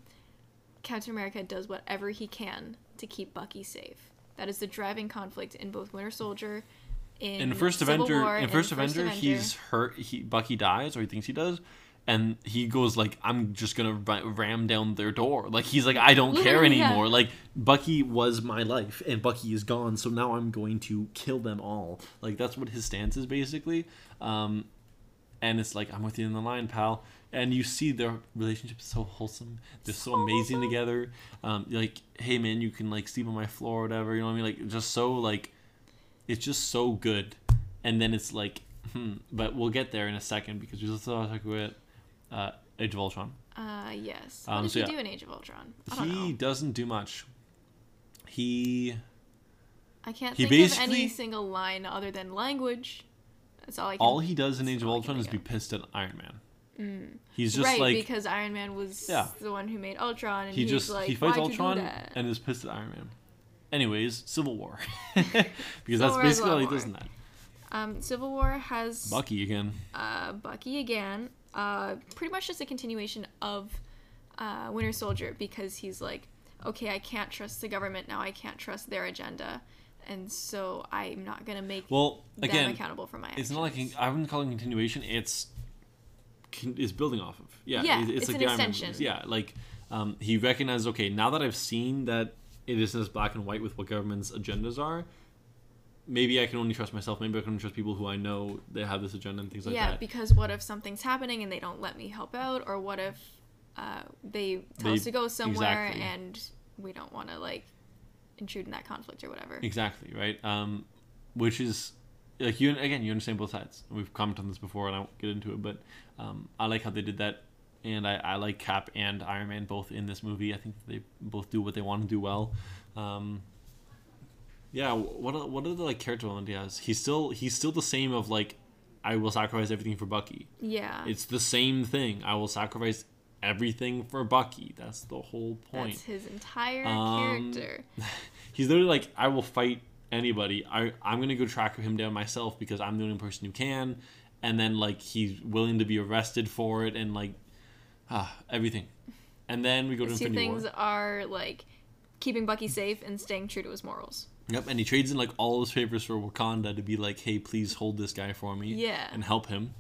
Captain America does whatever he can to keep Bucky safe. That is the driving conflict in both Winter Soldier, in, in first Civil Avenger, War, in first Avenger, he's hurt. He Bucky dies, or he thinks he does, and he goes like, "I'm just gonna ram down their door." Like he's like, "I don't care Literally, yeah. anymore." Like Bucky was my life, and Bucky is gone, so now I'm going to kill them all. Like that's what his stance is basically. Um, and it's like, "I'm with you in the line, pal." And you see their relationship is so wholesome. They're so, So amazing wholesome. together. Um, like, hey man, you can like sleep on my floor or whatever. You know what I mean? Like just so like it's just so good. And then it's like, hmm, but we'll get there in a second because we still have to talk about uh, Age of Ultron. Uh, yes. Um, what did so he yeah. do in Age of Ultron? I don't He know. doesn't do much. He I can't he think of any single line other than language. That's all I can. all he does in Age of all I can Ultron is be pissed at Iron Man. Mm. He's just right, like because Iron Man was Yeah. the one who made Ultron, and he he's just like, he fights Why'd you do Ultron and is pissed at Iron Man. Anyways, Civil War. because Civil that's War basically all he does in that. Um, Civil War has Bucky again. uh, Bucky again. Uh, pretty much just a continuation of uh, Winter Soldier because he's like, okay, I can't trust the government now. I can't trust their agenda, and so I'm not gonna make Well, them again, accountable for my actions. it's not like I wouldn't call it continuation. It's is building off of. Yeah, Yeah, it- it's like an extension. movies. Yeah, like um, he recognizes. Okay, now that I've seen that it isn't as black and white with what government's agendas are. Maybe I can only trust myself. Maybe I can only trust people who I know they have this agenda and things like yeah, that. Yeah, because what if something's happening and they don't let me help out, or what if uh, they tell They- us to go somewhere, exactly. and we don't want to like intrude in that conflict or whatever. Exactly right. Um, which is like you again. You understand both sides. We've commented on this before, and I won't get into it, but um, I like how they did that, and I, I like Cap and Iron Man both in this movie. I think they both do what they want to do well. Um, yeah. What are, what are the like character development he has? He's still he's still the same of like, I will sacrifice everything for Bucky. Yeah, It's the same thing. I will sacrifice everything for Bucky. That's the whole point. that's his entire Um, character. He's literally like, I will fight anybody. I I'm gonna go track him down myself because I'm the only person who can. And then like he's willing to be arrested for it and like, ah, everything. And then we go to His two Infinity things War. are like keeping Bucky safe and staying true to his morals. Yep, and he trades in like all his favors for Wakanda to be like, hey, please hold this guy for me. Yeah. And help him.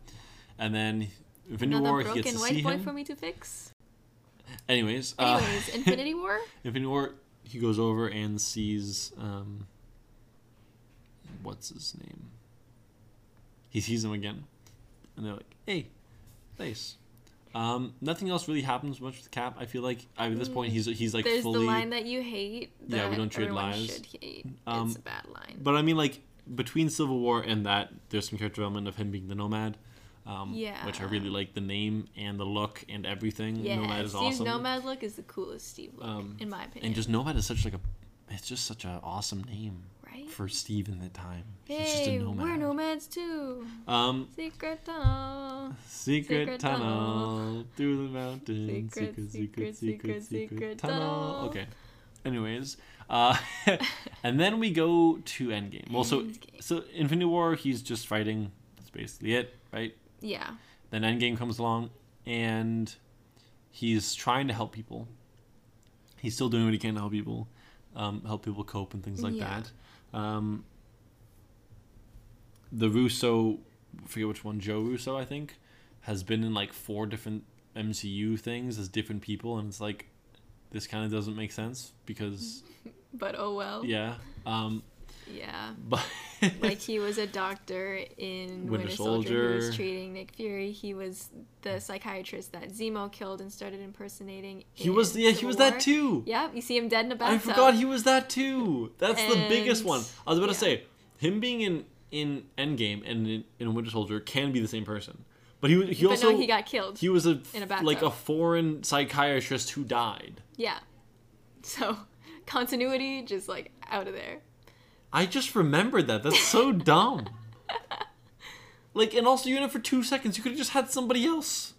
And then Infinity Another War, he gets to white see boy him. for me to fix. Anyways, uh, Anyways, Infinity War. Infinity War, he goes over and sees um, what's his name? He sees him again, and they're like, "Hey, nice." Um, nothing else really happens much with Cap. I feel like at this point he's he's like There's fully. the line that you hate. That Yeah, we don't trade lives. Should hate. Um, it's a bad line. but I mean, like between Civil War and that, there's some character development of him being the Nomad. Um, yeah. Which I really like the name and the look and everything. yeah, Nomad is Steve's awesome. Nomad look is the coolest Steve look, Um, in my opinion. And just Nomad is such like a, it's just such an awesome name right. for Steve in the time. He's just a Hey, nomad. we're nomads too. Um, Secret tunnel. secret, Secret tunnel, tunnel. through the mountains. Secret, Secret, secret, secret, secret, secret, secret, tunnel. tunnel. Okay. Anyways, uh, and then we go to Endgame. Well, so Endgame. so Infinity War, he's just fighting. That's basically it, right? Yeah. Then Endgame comes along, and he's trying to help people. He's still doing what he can to help people, um, help people cope and things like Yeah. that. Um, the Russo, I forget which one, Joe Russo, I think, has been in like four different MCU things as different people, and it's like this kind of doesn't make sense because But oh well. yeah, um, Yeah. but Like he was a doctor in Winter Winter, Soldier, who was treating Nick Fury. He was the psychiatrist that Zemo killed and started impersonating. he was yeah he was War. that too. Yeah, you see him dead in a bathtub. I forgot he was that too. That's the biggest one. I was about to say him being in in Endgame and in, in Winter Soldier can be the same person, but he he but also no, he got killed. he was a, in a like a foreign psychiatrist who died. yeah. So continuity just like out of there. I just remembered that. That's so dumb. Like, and also, you're in it for two seconds. You could have just had somebody else.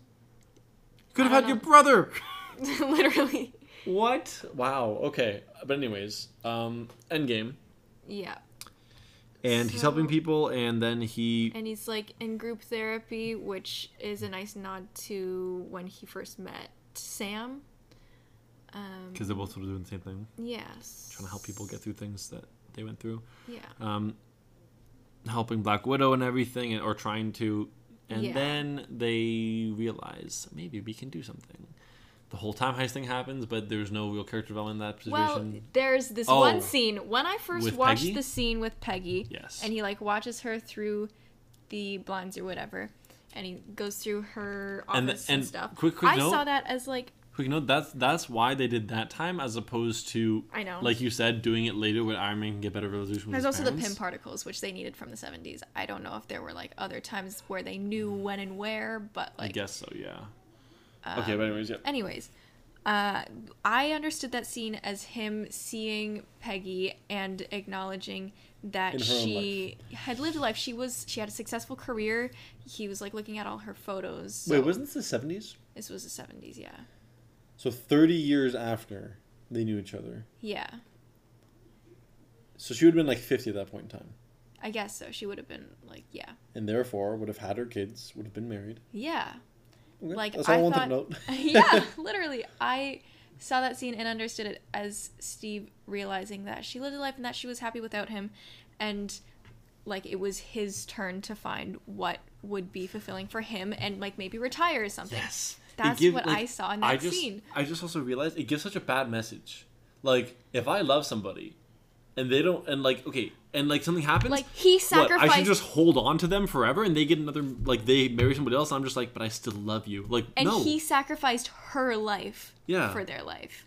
You could have had don't your brother. Literally. What? Wow. Okay. But anyways, um, Endgame, Yeah. and he's So- helping people, and then he And he's like in group therapy, which is a nice nod to when he first met Sam. Um, because they're both sort of doing the same thing, yes. trying to help people get through things that they went through. Yeah. Um, helping Black Widow and everything, and, or trying to, and Yeah. then they realize maybe we can do something. The whole time heist thing happens, but there's no real character development in that situation. Well, there's this Oh. one scene when I first watched Peggy? the scene with Peggy. Yes. And he like watches her through the blinds or whatever, and he goes through her And office the- and, and stuff. quick- quick I note- saw that as like Quick note: that's that's why they did that time, as opposed to I know. like you said, doing it later when Iron Man can get better resolution. With There's his also the parents. Pym particles, which they needed from the 70s. I don't know if there were like other times where they knew when and where, but I like, guess so. Yeah. um, okay, but anyways, yeah. anyways, uh, I understood that scene as him seeing Peggy and acknowledging that In her she had lived a life. She was she had a successful career. He was like looking at all her photos. Wait, wasn't this the seventies? this was the 70s? Yeah, So thirty years after they knew each other. yeah. So she would have been like fifty at that point in time, I guess so. She would have been like, yeah, and therefore would have had her kids, would have been married. yeah. Okay, Like, that's all I, I wanted thought- to note. yeah, literally. I saw that scene and understood it as Steve realizing that she lived a life and that she was happy without him and like it was his turn to find what would be fulfilling for him and like maybe retire or something. Yes. That's give- what like, I saw in I that just, scene. I just also realized it gives such a bad message. Like, if I love somebody and they don't, and like, okay, and like something happens, Like he what, I should just hold on to them forever, and they get another like they marry somebody else. I'm just like, but I still love you. Like and no, he sacrificed her life Yeah. for their life.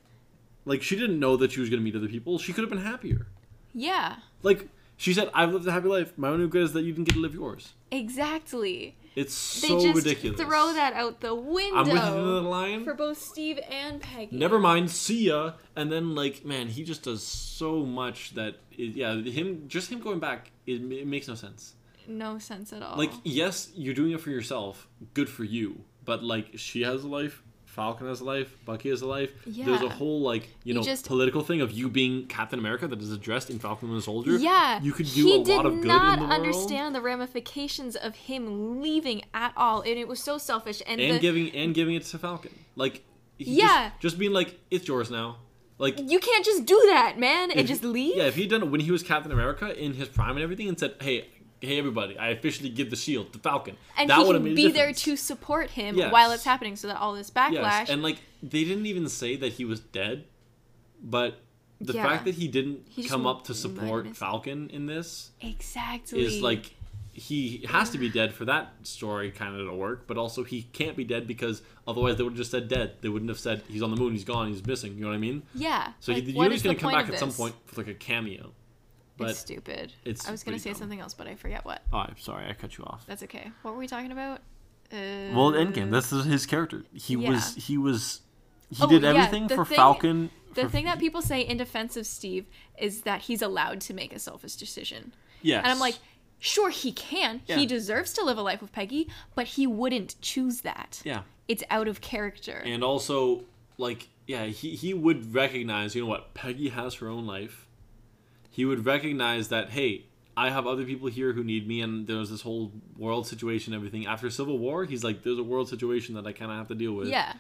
like she didn't know that she was gonna meet other people. She could have been happier. Yeah, Like she said, I've lived a happy life. My only regret is that you didn't get to live yours. exactly. It's so They just ridiculous. throw that out the window I'm with you the line. for both Steve and Peggy. Never mind, see ya. And then like, man, he just does so much that it, yeah, him just him going back, it, it makes no sense. No sense at all. Like, yes, you're doing it for yourself. Good for you. But like, she has a life. Falcon has a life. Bucky has a life. There's a whole like you You know just- political thing of you being Captain America that is addressed in Falcon and the Soldier. yeah, you could do he a lot of good not in the world. understand the ramifications of him leaving at all, and it was so selfish. And, and the, giving and giving it to Falcon. Like, he Yeah. just, just being like, it's yours now. Like, you can't just do that, man, and just leave. Yeah, if he'd done it when he was Captain America in his prime and everything, and said, "Hey, hey, everybody, I officially give the shield to Falcon," and that would have made be there to support him Yes. while it's happening, so that all this backlash. Yes, and like they didn't even say that he was dead, but the Yeah. fact that he didn't He come up to support. Falcon in this exactly is like he has to be dead for that story kind of to work, but also he can't be dead because otherwise they would have just said dead. They wouldn't have said he's on the moon, he's gone, he's missing. You know what I mean? yeah. So like, he, you know he's gonna come back at some point with like a cameo. But it's stupid. it's I was gonna say dumb. something else, but I forget what. oh, I'm sorry, I cut you off. That's okay. What were we talking about? Uh, Well, Endgame. That's his character. He yeah. was. He was. He Oh, did everything the for thing- Falcon. the for- thing that people say in defense of Steve is that he's allowed to make a selfish decision. Yes. And I'm like, sure, he can. Yeah. He deserves to live a life with Peggy, but he wouldn't choose that. Yeah. It's out of character. And also, like, yeah, he he would recognize. You know what? Peggy has her own life. He would recognize that. Hey, I have other people here who need me, and there's this whole world situation, everything. After Civil War, he's like, there's a world situation that I kind of have to deal with. yeah.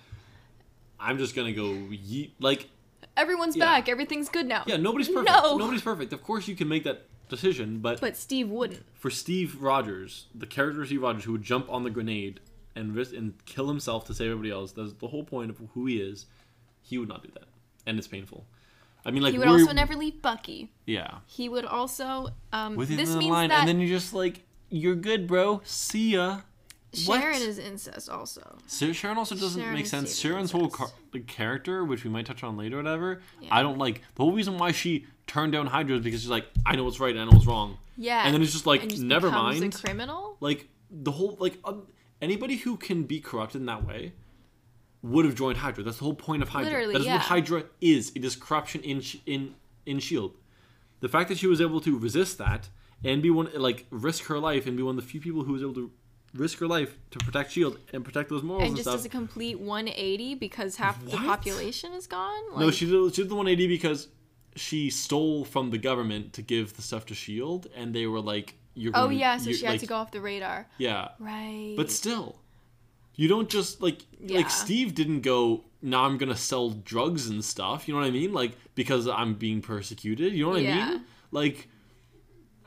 I'm just gonna go yeet. Like, Everyone's Yeah. back. Everything's good now. yeah, nobody's perfect. No. Nobody's perfect. Of course, you can make that decision, but But Steve wouldn't. for Steve Rogers, the character Steve Rogers, who would jump on the grenade and risk and kill himself to save everybody else, that's the whole point of who he is. He would not do that, and it's painful. I mean, like he would also never leave Bucky. yeah, He would also. Um, with this the means line, that and then you're just like, you're good, bro. See ya. Sharon is incest also. Sa- Sharon also doesn't Sharon make sense. Sharon's whole car- character, which we might touch on later, or whatever. Yeah. I don't like the whole reason why she turned down Hydra is because she's like, I know what's right, and I know what's wrong. Yeah. And then it's just like, just never mind. A criminal. like the whole like um, anybody who can be corrupted in that way would have joined Hydra. That's the whole point of Hydra. Literally, That is yeah. what Hydra is. It is corruption in in in Shield. The fact that she was able to resist that and be one like risk her life and be one of the few people who was able to risk her life to protect Shield and protect those morals and and, just stuff. as a complete 180 because half the population is gone. Like, no, she did, she did the 180 because she stole from the government to give the stuff to Shield, and they were like, "You're." Oh yeah, so she had like, to go off the radar. Yeah, Right. But still, you don't just like Yeah. like Steve didn't go. Now I'm gonna sell drugs and stuff. You know what I mean? Like because I'm being persecuted. You know what I mean? Like,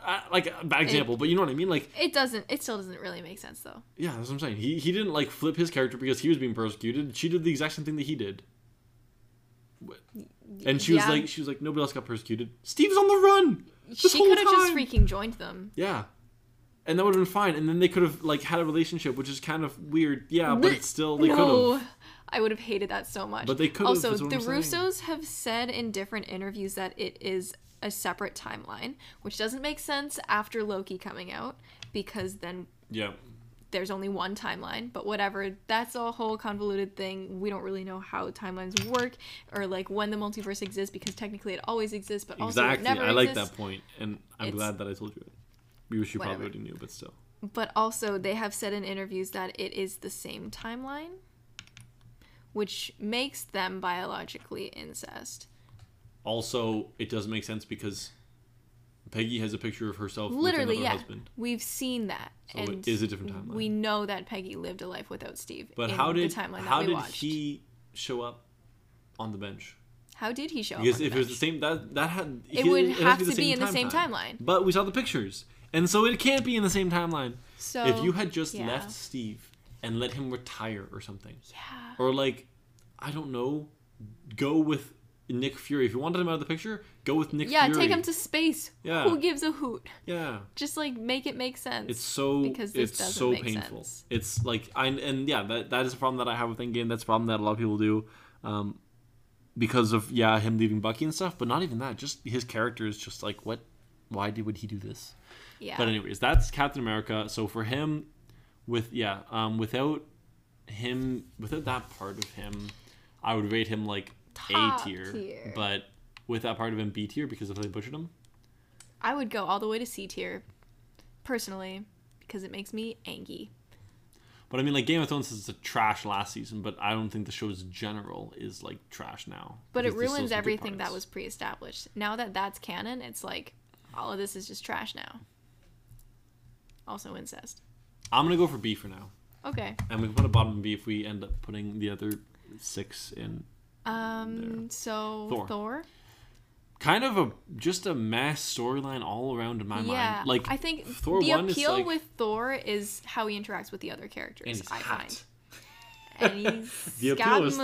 uh, like a bad example, but you know what I mean? Like, it doesn't. It still doesn't really make sense though. yeah, that's what I'm saying. He he didn't like flip his character because he was being persecuted. She did the exact same thing that he did. And she was Yeah. like, she was like, nobody else got persecuted. Steve's on the run. This she could have just freaking joined them. Yeah. And that would have been fine. And then they could have like had a relationship, which is kind of weird. Yeah, but it's still they could no, have. I would have hated that so much. But they could've, Also, the I'm saying. Russos have said in different interviews that it is a separate timeline, which doesn't make sense after Loki coming out because then Yeah. there's only one timeline. But whatever, that's a whole convoluted thing. We don't really know how timelines work or like when the multiverse exists because technically it always exists, but also Exactly. I like exists. that point, and I'm It's- glad that I told you it. We wish you Whatever. probably already knew, but still. But also, they have said in interviews that it is the same timeline, which makes them biologically incest. Also, it doesn't make sense because Peggy has a picture of herself Literally, with yeah. husband. We've seen that. So and it is a different timeline. We know that Peggy lived a life without Steve. But in how did the timeline how did watched. he show up on the bench? How did he show up? Because if it was the same, that that had It he- would has have to be in the same time. timeline. But we saw the pictures, and so it can't be in the same timeline. So if you had just yeah. left Steve and let him retire or something, yeah, or like, I don't know, go with Nick Fury. If you wanted him out of the picture, go with Nick Fury. yeah, Fury. take him to space. Yeah. Who gives a hoot? Yeah. Just like make it make sense. It's so Because this it's so painful. sense. It's like I and yeah, that that is a problem that I have with Endgame. That's a problem that a lot of people do, um, because of yeah him leaving Bucky and stuff. But not even that. Just his character is just like what? Why did would he do this? Yeah. But anyways, that's Captain America. So for him, with yeah, um, without him, without that part of him, I would rate him like Top A tier. tier. But with that part of him, B tier because of how they butchered him. I would go all the way to C tier, personally, because it makes me angry. But I mean, like Game of Thrones is a trash last season, but I don't think the show's general is like trash now. But it because there's still ruins everything that was pre-established. Now that that's canon, it's like all of this is just trash now. Also incest. I'm gonna go for B for now, Okay. and we can put a bottom B if we end up putting the other six in. Um. So Thor. Thor. Kind of a just a mass storyline all around in my yeah. mind. Like I think Thor the 1 is appeal like- with Thor is how he interacts with the other characters. and he's I hot. find. And he's The appeal got is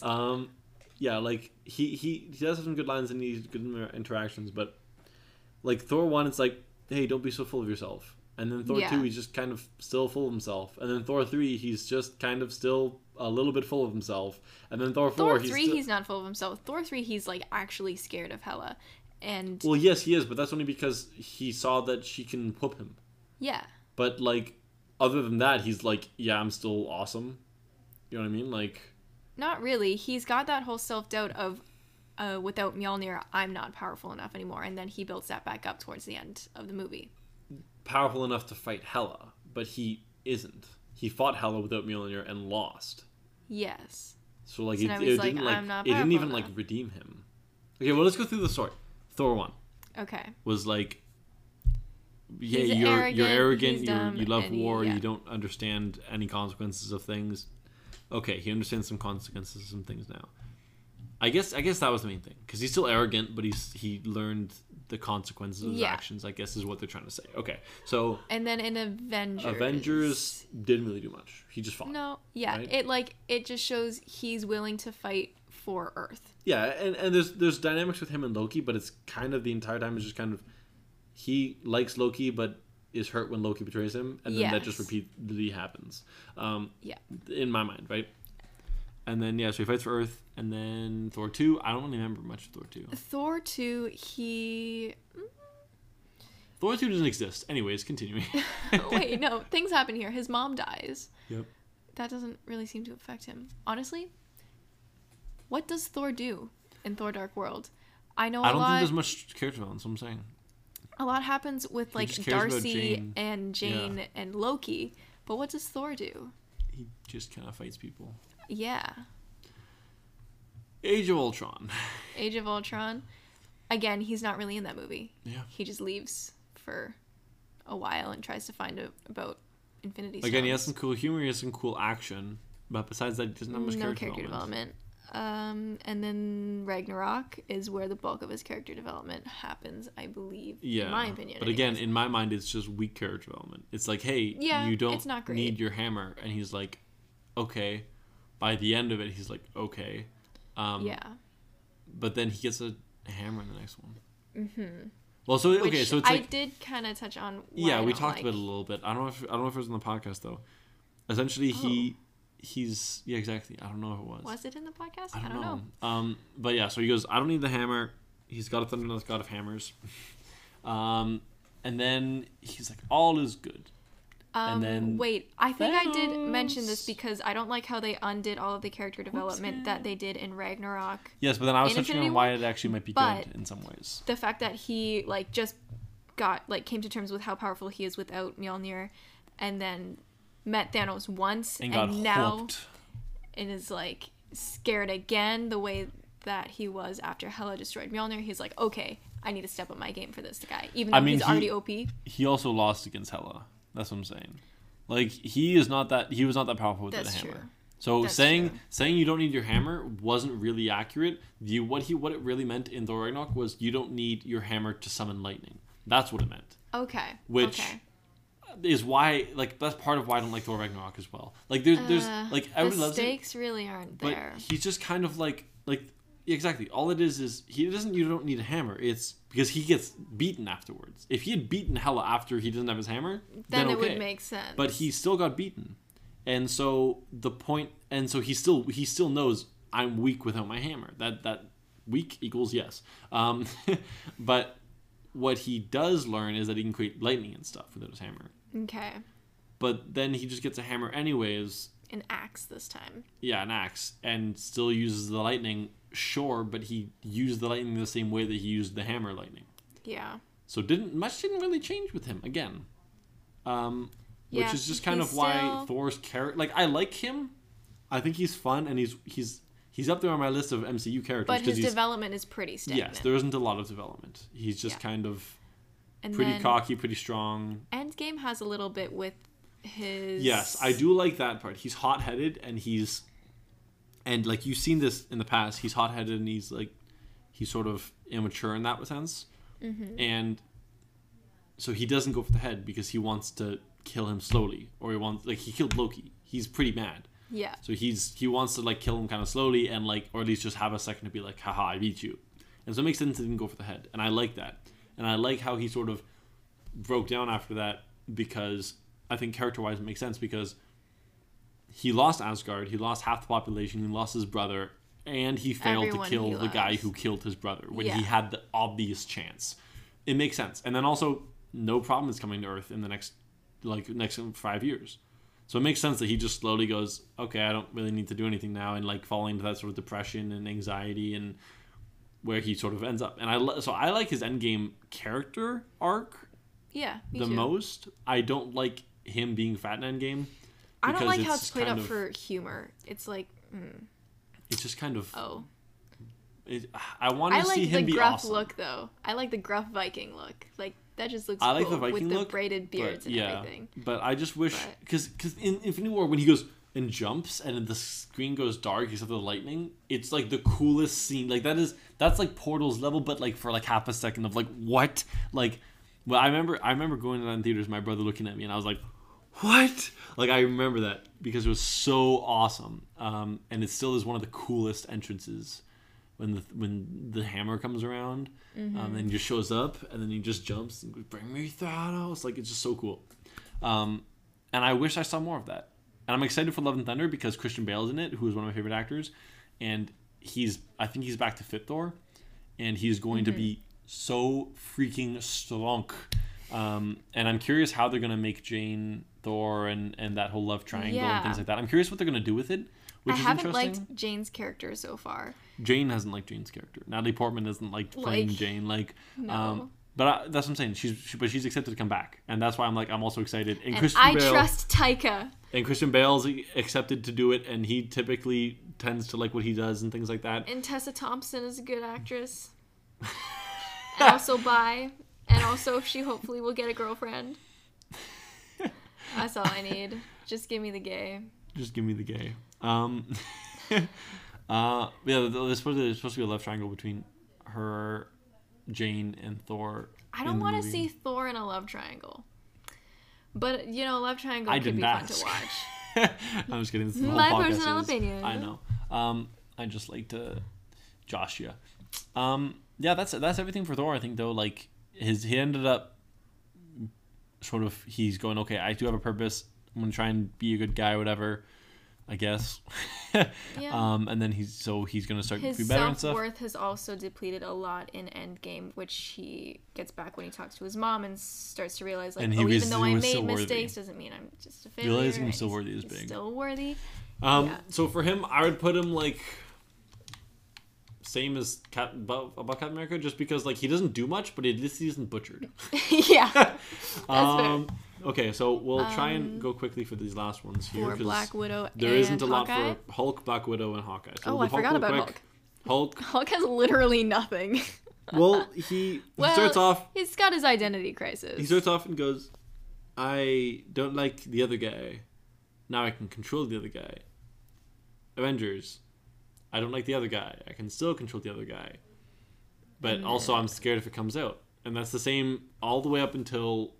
Thor. Um, yeah, like he, he he does have some good lines and he's good interactions, but like Thor one, it's like, hey, don't be so full of yourself. And then Thor Yeah. two, he's just kind of still full of himself. And then Thor three, he's just kind of still a little bit full of himself. And then Thor four, Thor he's three, he's not full of himself. Thor three, he's like actually scared of Hela, and well, yes, he is, but that's only because he saw that she can whoop him. yeah, But like, other than that, he's like, yeah, I'm still awesome. You know what I mean? Like, not really. He's got that whole self doubt of, uh, without Mjolnir, I'm not powerful enough anymore, and then he builds that back up towards the end of the movie. Powerful enough to fight Hela, but he isn't. He fought Hela without Mjolnir and lost. Yes. So like So it, now it like, didn't like "I'm not it didn't even powerful like redeem him. Okay, well let's go through the story. Thor one Okay. was like, yeah, He's you're arrogant, you're arrogant. You you love he- war. yeah. You don't understand any consequences of things. Okay, he understands some consequences of some things now. I guess I guess that was the main thing because he's still arrogant, but he's he learned the consequences of his Yeah. actions. I guess is what they're trying to say. Okay, so And then in Avengers. Avengers didn't really do much. He just fought. No, yeah, right? it like it just shows he's willing to fight for Earth. Yeah, and, and there's there's dynamics with him and Loki, but it's kind of the entire time is just kind of he likes Loki, but is hurt when Loki betrays him, and then that just repeatedly happens. Um, Yeah. in my mind, right? And then yeah, so he fights for Earth, and then Thor two. I don't really remember much of Thor two. Thor two, he mm. Thor two doesn't exist. Anyways, continuing. wait no things happen here. His mom dies. Yep. That doesn't really seem to affect him. Honestly, what does Thor do in Thor Dark World? I know a I don't lot. think there's much character development. What I'm saying. a lot happens with like just cares about Darcy Jane. and Jane Yeah. and Loki, but what does Thor do? He just kind of fights people. Yeah, Age of Ultron. Age of Ultron. Again, he's not really in that movie. Yeah. He just leaves for a while and tries to find out about Infinity Stones. Again, he has some cool humor. He has some cool action, but besides that, he doesn't have much no character, character development. Um, and then Ragnarok is where the bulk of his character development happens, I believe. Yeah, in my opinion. But again, in my mind, it's just weak character development. It's like, hey, Yeah, you don't it's not great. need your hammer, and he's like, okay. By the end of it, he's like, okay. Um, yeah, But then he gets a hammer in the next one. Mm-hmm. Well, so okay, so it's I did kind of touch on. Why yeah, I we don't talked like. about it a little bit. I don't know if I don't know if it was on the podcast though. Essentially, he he's yeah, exactly. I don't know if it was. Oh. Was it in the podcast? I don't, know. Um, but yeah, so he goes, I don't need the hammer. He's got a thunder god of hammers. um, and then he's like, all is good. Um, then wait, I think I did mention this because I don't like how they undid all of the character development that they did in Ragnarok. Yes, but then I was In touching on why it actually might be good in some ways. The fact that he like just got like came to terms with how powerful he is without Mjolnir, and then met Thanos once, And and, now and is like scared again the way that he was after Hela destroyed Mjolnir. He's like, okay, I need to step up my game for this guy, even though I mean, he's he- already OP. He also lost against Hela. That's what I'm saying. Like he is not that he was not that powerful with That's a hammer. true. So That's saying true. saying you don't need your hammer wasn't really accurate. The what he what it really meant in Thor Ragnarok was you don't need your hammer to summon lightning. That's what it meant. Okay. Which okay. Is why like that's part of why I don't like Thor Ragnarok as well. Like there's there's Uh, like the everybody loves it, really aren't but there. he's just kind of like like exactly. All it is is he doesn't. You don't need a hammer. It's because he gets beaten afterwards. If he had beaten Hela after he doesn't have his hammer, Then, then, it okay. would make sense. But he still got beaten, and so the point, and so he still he still knows I'm weak without my hammer. That that weak equals yes. Um, but what he does learn is that he can create lightning and stuff without his hammer. Okay. But then he just gets a hammer anyways. An axe this time. Yeah, an axe, and still uses the lightning. Sure, but he used the lightning the same way that he used the hammer lightning. Yeah. So didn't much didn't really change with him again. Um, Yeah, which is just kind of why still- Thor's character. Like I like him. I think he's fun, and he's he's he's up there on my list of MCU characters But his development is pretty stagnant. yes, there isn't a lot of development. He's just Yeah. kind of and pretty cocky, pretty strong. Endgame has a little bit with his. Yes, I do like that part. He's hot headed, and he's and like you've seen this in the past. He's hot headed, and he's like he's sort of immature in that sense, Mm-hmm. and so he doesn't go for the head because he wants to kill him slowly, or he wants like he killed Loki. He's pretty mad, Yeah. so he's he wants to like kill him kind of slowly and like or at least just have a second to be like, haha, I beat you, and so it makes sense he didn't go for the head, and I like that, and I like how he sort of broke down after that because I think character wise it makes sense because he lost Asgard, he lost half the population, he lost his brother, and he failed Everyone to kill he the guy who killed his brother when Yeah. he had the obvious chance. It makes sense. And then also no problem is coming to Earth in the next like next five years. So it makes sense that he just slowly goes, okay, I don't really need to do anything now, and like falling into that sort of depression and anxiety, and where he sort of ends up. And I li- so I like his endgame character arc Yeah. Me the too. most. I don't like him being fat in Endgame. I don't like how it's played up of- for humor. It's like, mm, It's just kind of. oh. It, I want to see him be off. I like the gruff awesome. look though. I like the gruff Viking look. Like that just looks I like cool the Viking with the braided beards but, and yeah, everything. But I just wish because because in Infinity War when he goes and jumps and the screen goes dark except for the lightning, it's like the coolest scene. Like that is that's like Portal's level, but like for like half a second of like what like. Well, I remember I remember going to that in theaters. My brother looking at me and I was like, "What?" Like I remember that because it was so awesome, um, and it still is one of the coolest entrances when the when the hammer comes around Mm-hmm. um, and he just shows up and then he just jumps and goes, bring me Thanos like it's just so cool. Um, and I wish I saw more of that. And I'm excited for Love and Thunder because Christian Bale is in it who is one of my favorite actors. And he's I think he's back to fit Thor and he's going to be so freaking strong um, and I'm curious how they're gonna make Jane Thor and and that whole love triangle and things like that I'm curious what they're gonna do with it which I haven't liked Jane's character so far. Jane hasn't liked Jane's character. Natalie Portman hasn't like playing Like, Jane. Like, no. um, but I, that's what I'm saying. She's she, but she's accepted to come back, and that's why I'm like I'm also excited. And, And Christian I Bale trust Taika. and Christian Bale's accepted to do it, and he typically tends to like what he does and things like that. And Tessa Thompson is a good actress. and also bi. And also she hopefully will get a girlfriend. That's all I need. Just give me the gay. Just give me the gay. Um, uh, yeah, there's supposed, to, there's supposed to be a love triangle between her, Jane, and Thor. I don't want to see Thor in a love triangle. But you know, love triangle I could be fun to watch. I'm just kidding. This is the whole My personal is- opinion. I know. Um, I just like to josh you. Um, yeah, that's that's everything for Thor. I think though, like his he ended up sort of he's going okay. I do have a purpose. I'm gonna try and be a good guy, whatever. I guess. Yeah. Um, and then he's so he's gonna start to His be better and self stuff. worth has also depleted a lot in Endgame, which he gets back when he talks to his mom and starts to realize, like, oh, was- even though I made still worthy. mistakes, doesn't mean I'm just a failure. Realizing I'm still worthy is big. Still worthy. Um, Yeah. so for him, I would put him like same as Cap about, about Captain America, just because like he doesn't do much, but at least he isn't butchered. yeah. Um, okay, so we'll try and Um, go quickly for these last ones here. For 'cause Black Widow there and isn't a lot Hawkeye. for Hulk, Black Widow, and Hawkeye. So Oh, I do forgot real about quick. Hulk. Hulk. Hulk has literally nothing. Well, he, he well, starts off. He's got his identity crisis. He starts off and goes, "I don't like the other guy. Now I can control the other guy." Avengers. I don't like the other guy. I can still control the other guy. But And also, I'm scared if it comes out. And that's the same all the way up until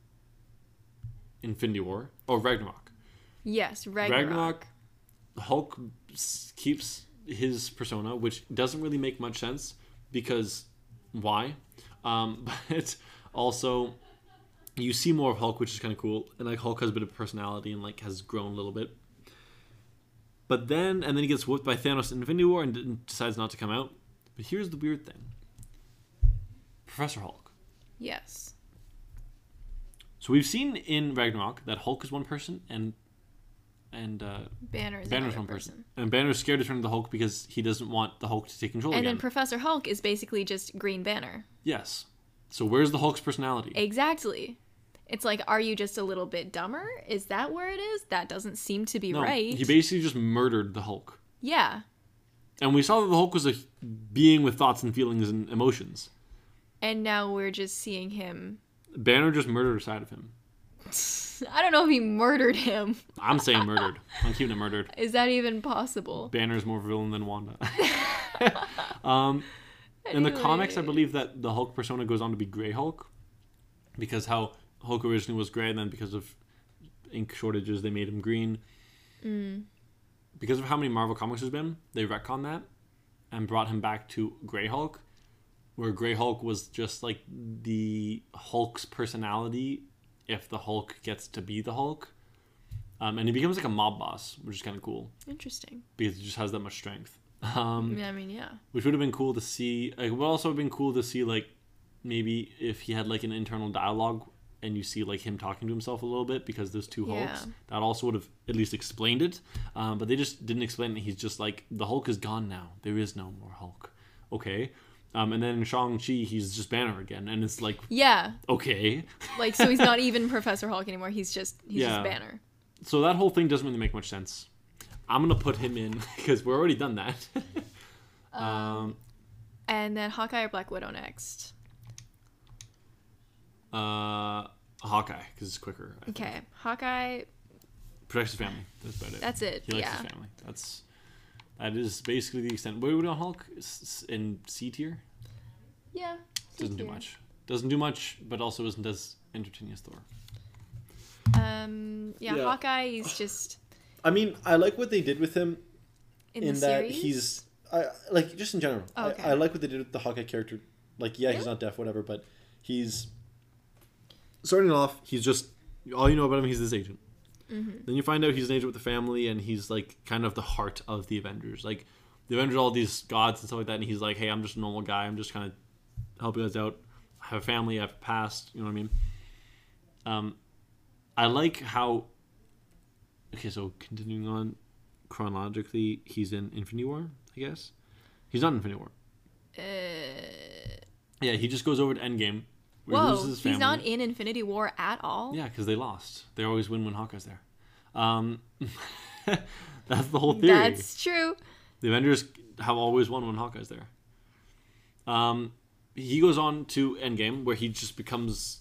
Infinity War or Ragnarok. yes, Ragnarok. Ragnarok, Hulk keeps his persona, which doesn't really make much sense because why? Um, but also you see more of Hulk, which is kind of cool, and like Hulk has a bit of personality and like has grown a little bit. But then, and then he gets whooped by Thanos in Infinity War and decides not to come out. But here's the weird thing: Professor Hulk. Yes. So we've seen in Ragnarok that Hulk is one person and and uh, Banner is Banner's one person. And Banner's scared to turn to the Hulk because he doesn't want the Hulk to take control And again. then Professor Hulk is basically just Green Banner. yes. So where's the Hulk's personality? Exactly. It's like, are you just a little bit dumber? Is that where it is? That doesn't seem to be no, right. he basically just murdered the Hulk. yeah. And we saw that the Hulk was a being with thoughts and feelings and emotions. And now we're just seeing him. Banner just murdered a side of him. I don't know if he murdered him. I'm saying murdered. I'm keeping it murdered. Is that even possible? Banner's more villain than Wanda. um, in the comics, I believe that the Hulk persona goes on to be Grey Hulk, because how Hulk originally was gray, and then because of ink shortages, they made him green. Because of how many Marvel comics there's been, they retcon that and brought him back to Grey Hulk, where Grey Hulk was just like the Hulk's personality if the Hulk gets to be the Hulk. Um, and he becomes like a mob boss, which is kind of cool Interesting. because he just has that much strength. Um, I mean, yeah. which would have been cool to see. Like, would also have been cool to see like maybe if he had like an internal dialogue and you see like him talking to himself a little bit because there's two Hulks. Yeah. That also would have at least explained it. Um, but they just didn't explain it. He's just like the Hulk is gone now. There is no more Hulk. Okay. Um, and then in Shang Chi, he's just Banner again, and it's like Yeah. okay. Like, so he's not even Professor Hulk anymore. He's just, he's Yeah. just Banner. So that whole thing doesn't really make much sense. I'm gonna put him in because we're already done that. um, And then Hawkeye or Black Widow next. Uh, Hawkeye because it's quicker. I think. Okay. Hawkeye, Protects his family. That's about it. that's it. He likes yeah. his family. That's that is basically the extent. What are we doing, Hulk? S- s- In C tier, Yeah. doesn't do much. Doesn't do much, but also isn't as entertaining as Thor. Um, yeah, Yeah. Hawkeye, he's just I mean, I like what they did with him in, in, the that series. he's I like just in general. Oh, okay. I, I like what they did with the Hawkeye character. Like, yeah, he's not deaf, whatever, but he's Starting off, he's just all you know about him. He's this agent. Mm-hmm. Then you find out he's an agent with the family, and he's like kind of the heart of the Avengers. Like the Avengers, all these gods and stuff like that, and he's like, "Hey, I'm just a normal guy. I'm just kind of helping you guys out. I have a family. I have a past. You know what I mean?" Um, I like how. Okay, so continuing on chronologically, he's in Infinity War. I guess he's not in Infinity War. Uh, Yeah, he just goes over to Endgame. Where whoa, he's not in Infinity War at all. Yeah, because they lost. They always win when Hawkeye's there. Um, that's the whole theory. That's true. The Avengers have always won when Hawkeye's there. Um, he goes on to Endgame, where he just becomes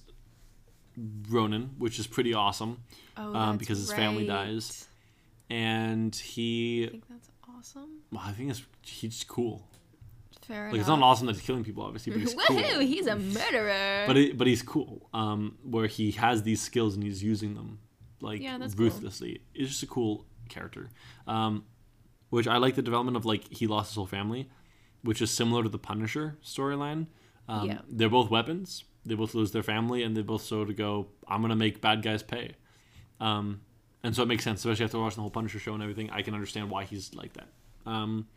Ronin, which is pretty awesome. Oh, Um, because his family dies. And he. I think that's awesome. well, I think it's he's cool. Fair Like it's not awesome that he's killing people, obviously, but he's cool. Woohoo! He's a murderer. but it, but he's cool. Um, where he has these skills and he's using them like Yeah, that's cool. ruthlessly. It's just a cool character. Um, which I like the development of like he lost his whole family, which is similar to the Punisher storyline. Um, Yeah. They're both weapons. They both lose their family, and they both sort of go, "I'm gonna make bad guys pay." Um, and so it makes sense, especially after watching the whole Punisher show and everything. I can understand why he's like that. Um,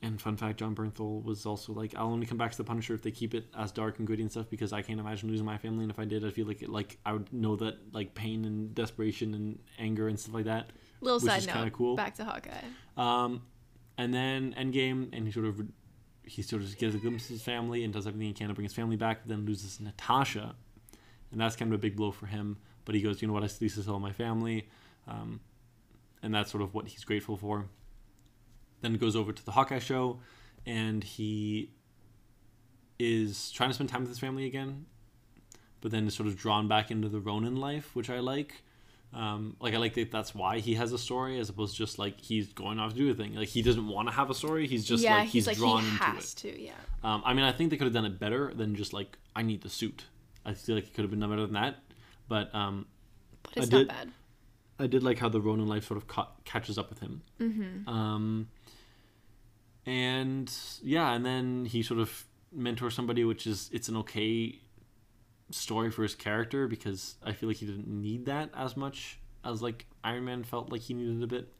and fun fact, Jon Bernthal was also like, I'll only come back to the Punisher if they keep it as dark and gritty and stuff because I can't imagine losing my family. And if I did, I feel like it, like I would know that like pain and desperation and anger and stuff like that. Little which side is note. kinda cool. Back to Hawkeye. Um, and then Endgame, and he sort of he sort of gets a glimpse of his family and does everything he can to bring his family back. But then loses Natasha, and that's kind of a big blow for him. But he goes, you know what? I at least still have my family, um, and that's sort of what he's grateful for. Then goes over to the Hawkeye show, and he is trying to spend time with his family again, but then is sort of drawn back into the Ronin life, which I like. Um, like I like that that's why he has a story as opposed to just like he's going off to do a thing. Like he doesn't want to have a story. He's just yeah, like he's, he's like drawn he into has it. to. Yeah. Um, I mean, I think they could have done it better than just like I need the suit. I feel like it could have been done better than that. But um, But it's I not did- bad. I did like how the Ronin life sort of ca- catches up with him. Mm-hmm. Um, and yeah, and then he sort of mentors somebody, which is it's an okay story for his character because I feel like he didn't need that as much as like Iron Man felt like he needed a bit.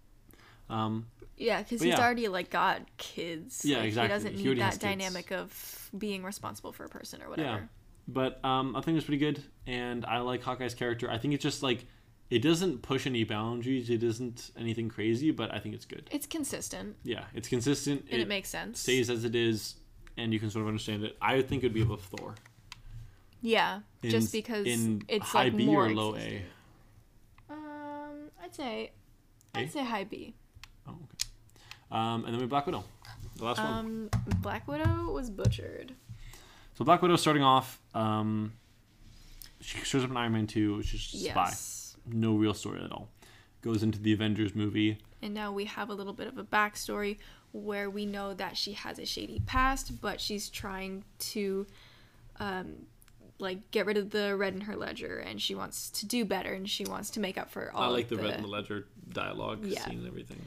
Um, Yeah, because he's yeah. already like got kids. Yeah, Like, exactly. He doesn't need that kids. dynamic of being responsible for a person or whatever. Yeah. but um, I think it's pretty good, and I like Hawkeye's character. I think it's just like it doesn't push any boundaries. It isn't anything crazy, but I think it's good. It's consistent Yeah, it's consistent. and it, makes sense. stays as it is, and you can sort of understand it. I think it'd be above Thor. yeah, In, just because in it's high like B more or low existing. A. Um, I'd say? I'd say high B. Oh, okay. Um, and then we have Black Widow, the last one. Um, Black Widow was butchered. So Black Widow starting off, um, she shows up in Iron Man Two, which is just spy. Yes. No real story at all. Goes into the Avengers movie. And now we have a little bit of a backstory where we know that she has a shady past, but she's trying to, um, like get rid of the red in her ledger, and she wants to do better, and she wants to make up for all. I like of the, the Red in the Ledger dialogue Yeah. scene and everything.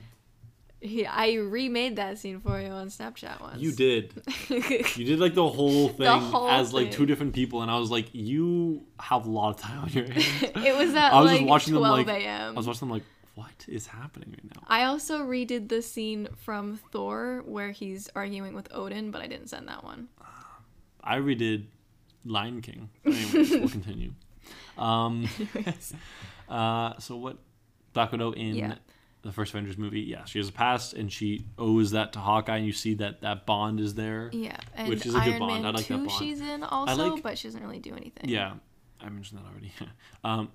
Yeah, I remade that scene for you on Snapchat once. You did. You did like the whole thing whole as like thing. two different people, and I was like, you have a lot of time on your hands. it was at I was like just watching them 12 like a.m. I was watching them like, what is happening right now? I also redid the scene from Thor where he's arguing with Odin, but I didn't send that one. I redid Lion King. Anyways, we'll continue. Um, uh, so what? Black Widow in Yeah. The first Avengers movie, yeah, she has a past, and she owes that to Hawkeye, and you see that that bond is there. Yeah, and Which is a good Iron bond. Man I like that 2 bond. she's in also, like- but she doesn't really do anything. Yeah, I mentioned that already. um,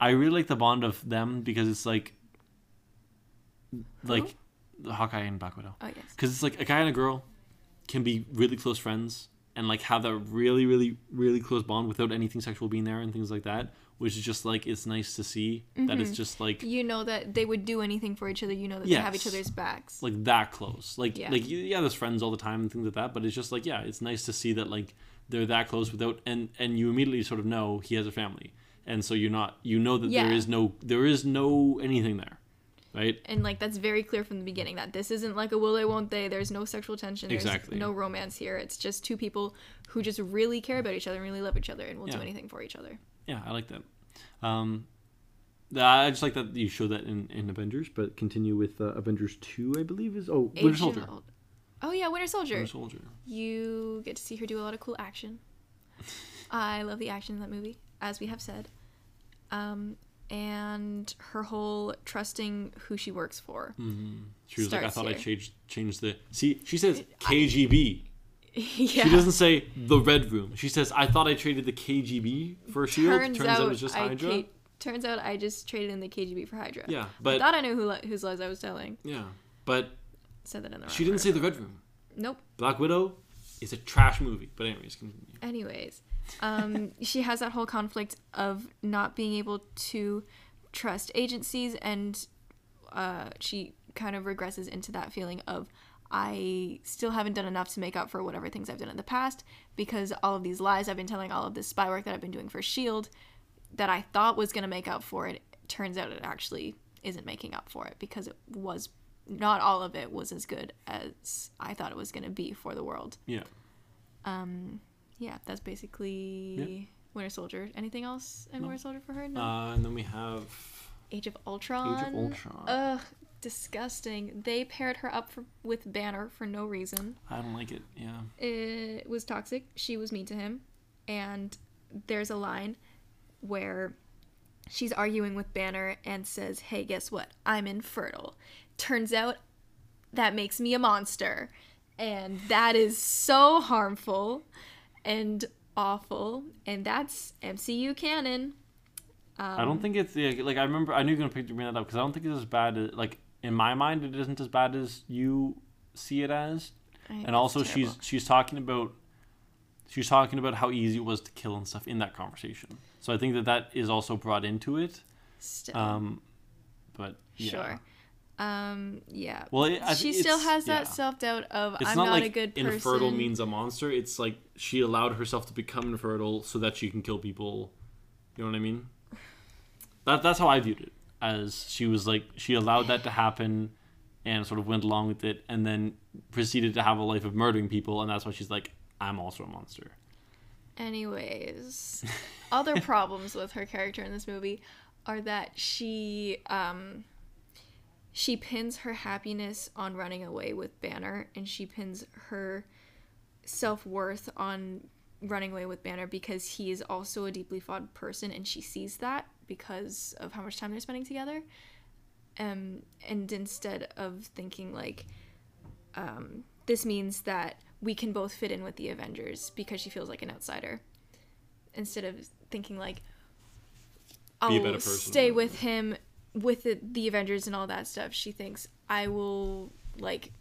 I really like the bond of them because it's like, like, the Hawkeye and Black Widow. Oh yes. because it's like a guy and a girl can be really close friends and like have that really really really close bond without anything sexual being there and things like that which is just like it's nice to see that it's mm-hmm. just like You know that they would do anything for each other. You know that they have each other's backs. like that close like Yeah. like yeah there's friends all the time and things like that but it's just like yeah it's nice to see that like they're that close without and and you immediately sort of know he has a family and so you're not you know that there Yeah. is no there is no anything there right and like that's very clear from the beginning that this isn't like a will they won't they. There's no sexual tension. There's Exactly. no romance here. It's just two people who just really care about each other and really love each other and will do anything for each other. yeah i like that um I just like that you show that in, in Avengers, but continue with uh, Avengers 2, I believe is. Oh, Winter Soldier. Ul- Oh yeah, Winter Soldier. Winter Soldier. You get to see her do a lot of cool action. I love the action in that movie, as we have said. Um, and her whole trusting who she works for. Mm-hmm. She was like, I thought I changed changed the. See, she says KGB. yeah. She doesn't say the Red Room. She says, I thought I traded the KGB for Shield. Turns, Turns out, out, it was just I Hydra. ca- turns out I just traded in the KGB for Hydra. Yeah, I but thought I knew who li- whose lies I was telling. yeah, but Said that in the wrong she didn't say the Red Room. Nope. Black Widow is a trash movie. But anyways, continue. Anyways, um, she has that whole conflict of not being able to trust agencies, and uh, she kind of regresses into that feeling of I still haven't done enough to make up for whatever things I've done in the past because all of these lies I've been telling, all of this spy work that I've been doing for Shield, that I thought was going to make up for it, turns out it actually isn't making up for it because it was not all of it was as good as I thought it was going to be for the world Yeah. Yeah, that's basically Winter Soldier. Anything else in Winter Soldier for her? No. Uh, and then we have. Age of Ultron. Age of Ultron. Ugh, disgusting. They paired her up for, with Banner for no reason. I don't like it. Yeah. It was toxic. She was mean to him, and there's a line where she's arguing with Banner and says, "Hey, guess what? I'm infertile." Turns out that makes me a monster, and that is so harmful and awful, and that's MCU canon. I don't think it's yeah, like I remember. I knew you were gonna pick bring that up because I don't think it's as bad as like in my mind. It isn't as bad as you see it as. I and also she's she's talking about she's talking about how easy it was to kill and stuff in that conversation. So I think that that is also brought into it. still Um, but yeah. sure. Um, yeah. Well, I she still has that yeah. self doubt of It's I'm not, not, like a good person. infertile means a monster. It's like she allowed herself to become infertile so that she can kill people. You know what I mean? That that's how I viewed it. As she was like she allowed that to happen and sort of went along with it, and then proceeded to have a life of murdering people, and that's why she's like, I'm also a monster. Anyways, other problems with her character in this movie are that she um she pins her happiness on running away with Banner and she pins her self-worth on running away with Banner because he is also a deeply flawed person and she sees that because of how much time they're spending together. Um and instead of thinking like um this means that we can both fit in with the Avengers because she feels like an outsider. Instead of thinking like I'll Be a stay with him with the, the Avengers and all that stuff, she thinks I will like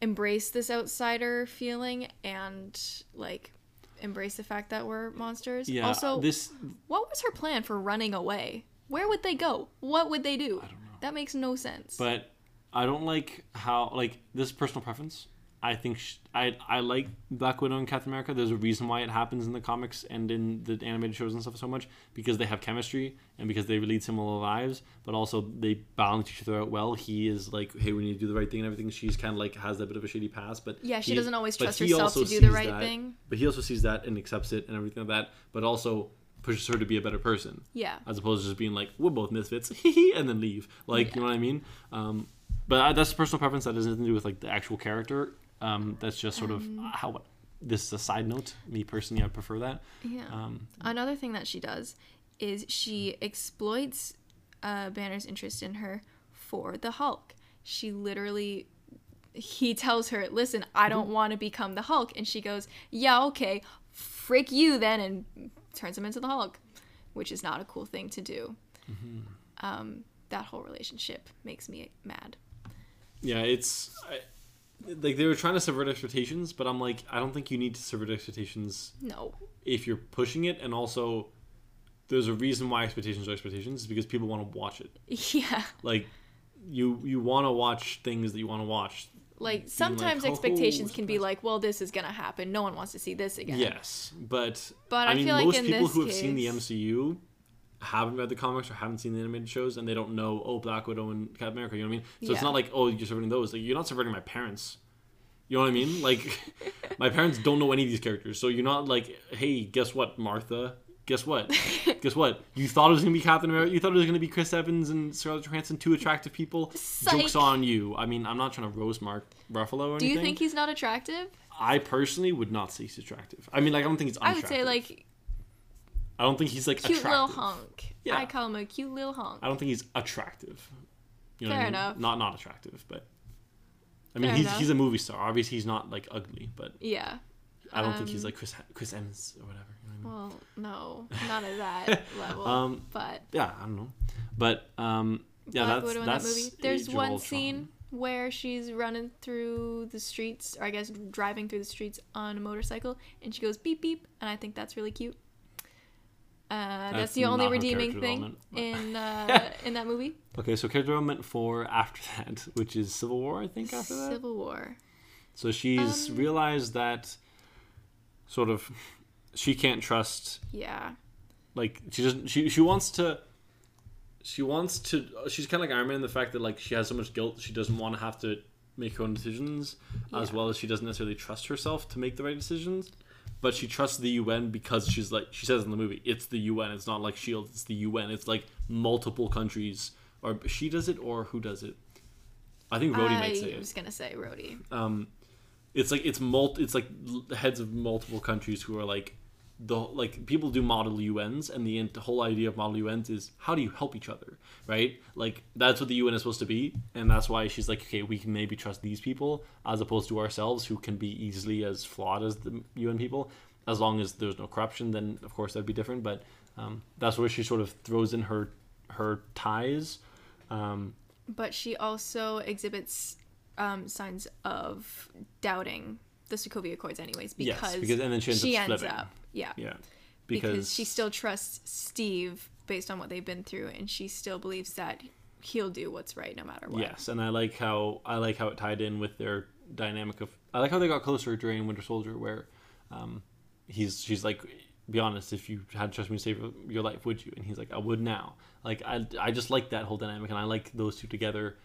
embrace this outsider feeling and like embrace the fact that we're monsters. Yeah. also, this what was her plan for running away? Where would they go? What would they do? I don't know. That makes no sense. but I don't like how like this is personal preference. I think sh- I I like Black Widow and Captain America. There's a reason why it happens in the comics and in the animated shows and stuff so much because they have chemistry and because they lead similar lives, but also they balance each other out well. He is like, hey, we need to do the right thing and everything. She's kind of like has that bit of a shitty past, but Yeah, she he- doesn't always trust herself to do the right that- thing. But he also sees that and accepts it and everything like that. But also pushes her to be a better person yeah. as opposed to just being like we're both misfits and then leave like you know what i mean um, but I, that's personal preference that has nothing to do with like the actual character um, that's just sort of how this is a side note me personally i prefer that Yeah. um, Another thing that she does is she exploits uh, Banner's interest in her for the Hulk. She literally, he tells her, "Listen, I don't want to become the Hulk," and she goes, "Yeah, okay, frick you then," and turns him into the Hulk, which is not a cool thing to do. Um, that whole relationship makes me mad. yeah it's I, like they were trying to subvert expectations but i'm like i don't think you need to subvert expectations No. if you're pushing it and also there's a reason why expectations are expectations is because people want to watch it Yeah. like you you want to watch things that you want to watch Like sometimes "Oh, expectations can be like, well, this is gonna happen. No one wants to see this again. Yes, but But I, I mean, feel like most in people who have seen the MCU haven't read the comics or haven't seen the animated shows, and they don't know oh Black Widow and Captain America. You know what I mean? So it's not like oh you're subverting those. Like you're not subverting my parents. You know what I mean? Like my parents don't know any of these characters, so you're not like hey guess what Martha. Guess what? Guess what? You thought it was gonna be Captain America. You thought it was gonna be Chris Evans and Scarlett Johansson, two attractive people. Jokes on you. I mean, I'm not trying to roast Mark Ruffalo or Do anything. Do you think he's not attractive? I personally would not say he's attractive. I mean, like I don't think he's I would say like I don't think he's like cute little honk. Yeah. I call him a cute little honk. I don't think he's attractive. You know what I Fair mean? enough. Not not attractive, but I mean Fair he's enough. he's a movie star. Obviously he's not like ugly, but Yeah. I don't think he's Um, like Chris Chris Evans or whatever. You know what Well, no, not at that level. Um, but Yeah, I don't know. But um yeah, Black that's Widow that's that movie. There's one Ultron. scene where she's running through the streets, or I guess driving through the streets on a motorcycle, and she goes beep beep, and I think that's really cute. Uh, that's, That's the only redeeming thing in uh, in that movie. Okay, so character development for after that, which is Civil War, I think after that. Civil War. So she's Um, realized that sort of she can't trust Yeah. like she doesn't she she wants to she wants to she's kind of like Iron Man in the fact that like she has so much guilt she doesn't want to have to make her own decisions as well as she doesn't necessarily trust herself to make the right decisions but she trusts the UN because she's like she says in the movie it's the UN it's not like shield it's the UN it's like multiple countries. Or she does it or who does it? I think Rhodey might say I it. was gonna say Rhodey. um it's like it's mul- it's like heads of multiple countries who are like the like people do model UNs and the, the whole idea of model UNs is how do you help each other right? Like that's what the UN is supposed to be and that's why she's like okay we can maybe trust these people as opposed to ourselves who can be easily as flawed as the UN people. As long as there's no corruption then of course that'd be different but um, that's where she sort of throws in her her ties um, But she also exhibits um, signs of doubting the Sokovia Accords, anyways, because, yes because and then she ends she up ends up, yeah, yeah because, she still trusts Steve based on what they've been through, and she still believes that he'll do what's right no matter what. Yes, and I like how I like how it tied in with their dynamic of. I like how they got closer during Winter Soldier, where um, he's she's like, "Be honest, if you had to trust me to save your life, would you?" And he's like, "I would now." Like I, I just like that whole dynamic, and I like those two together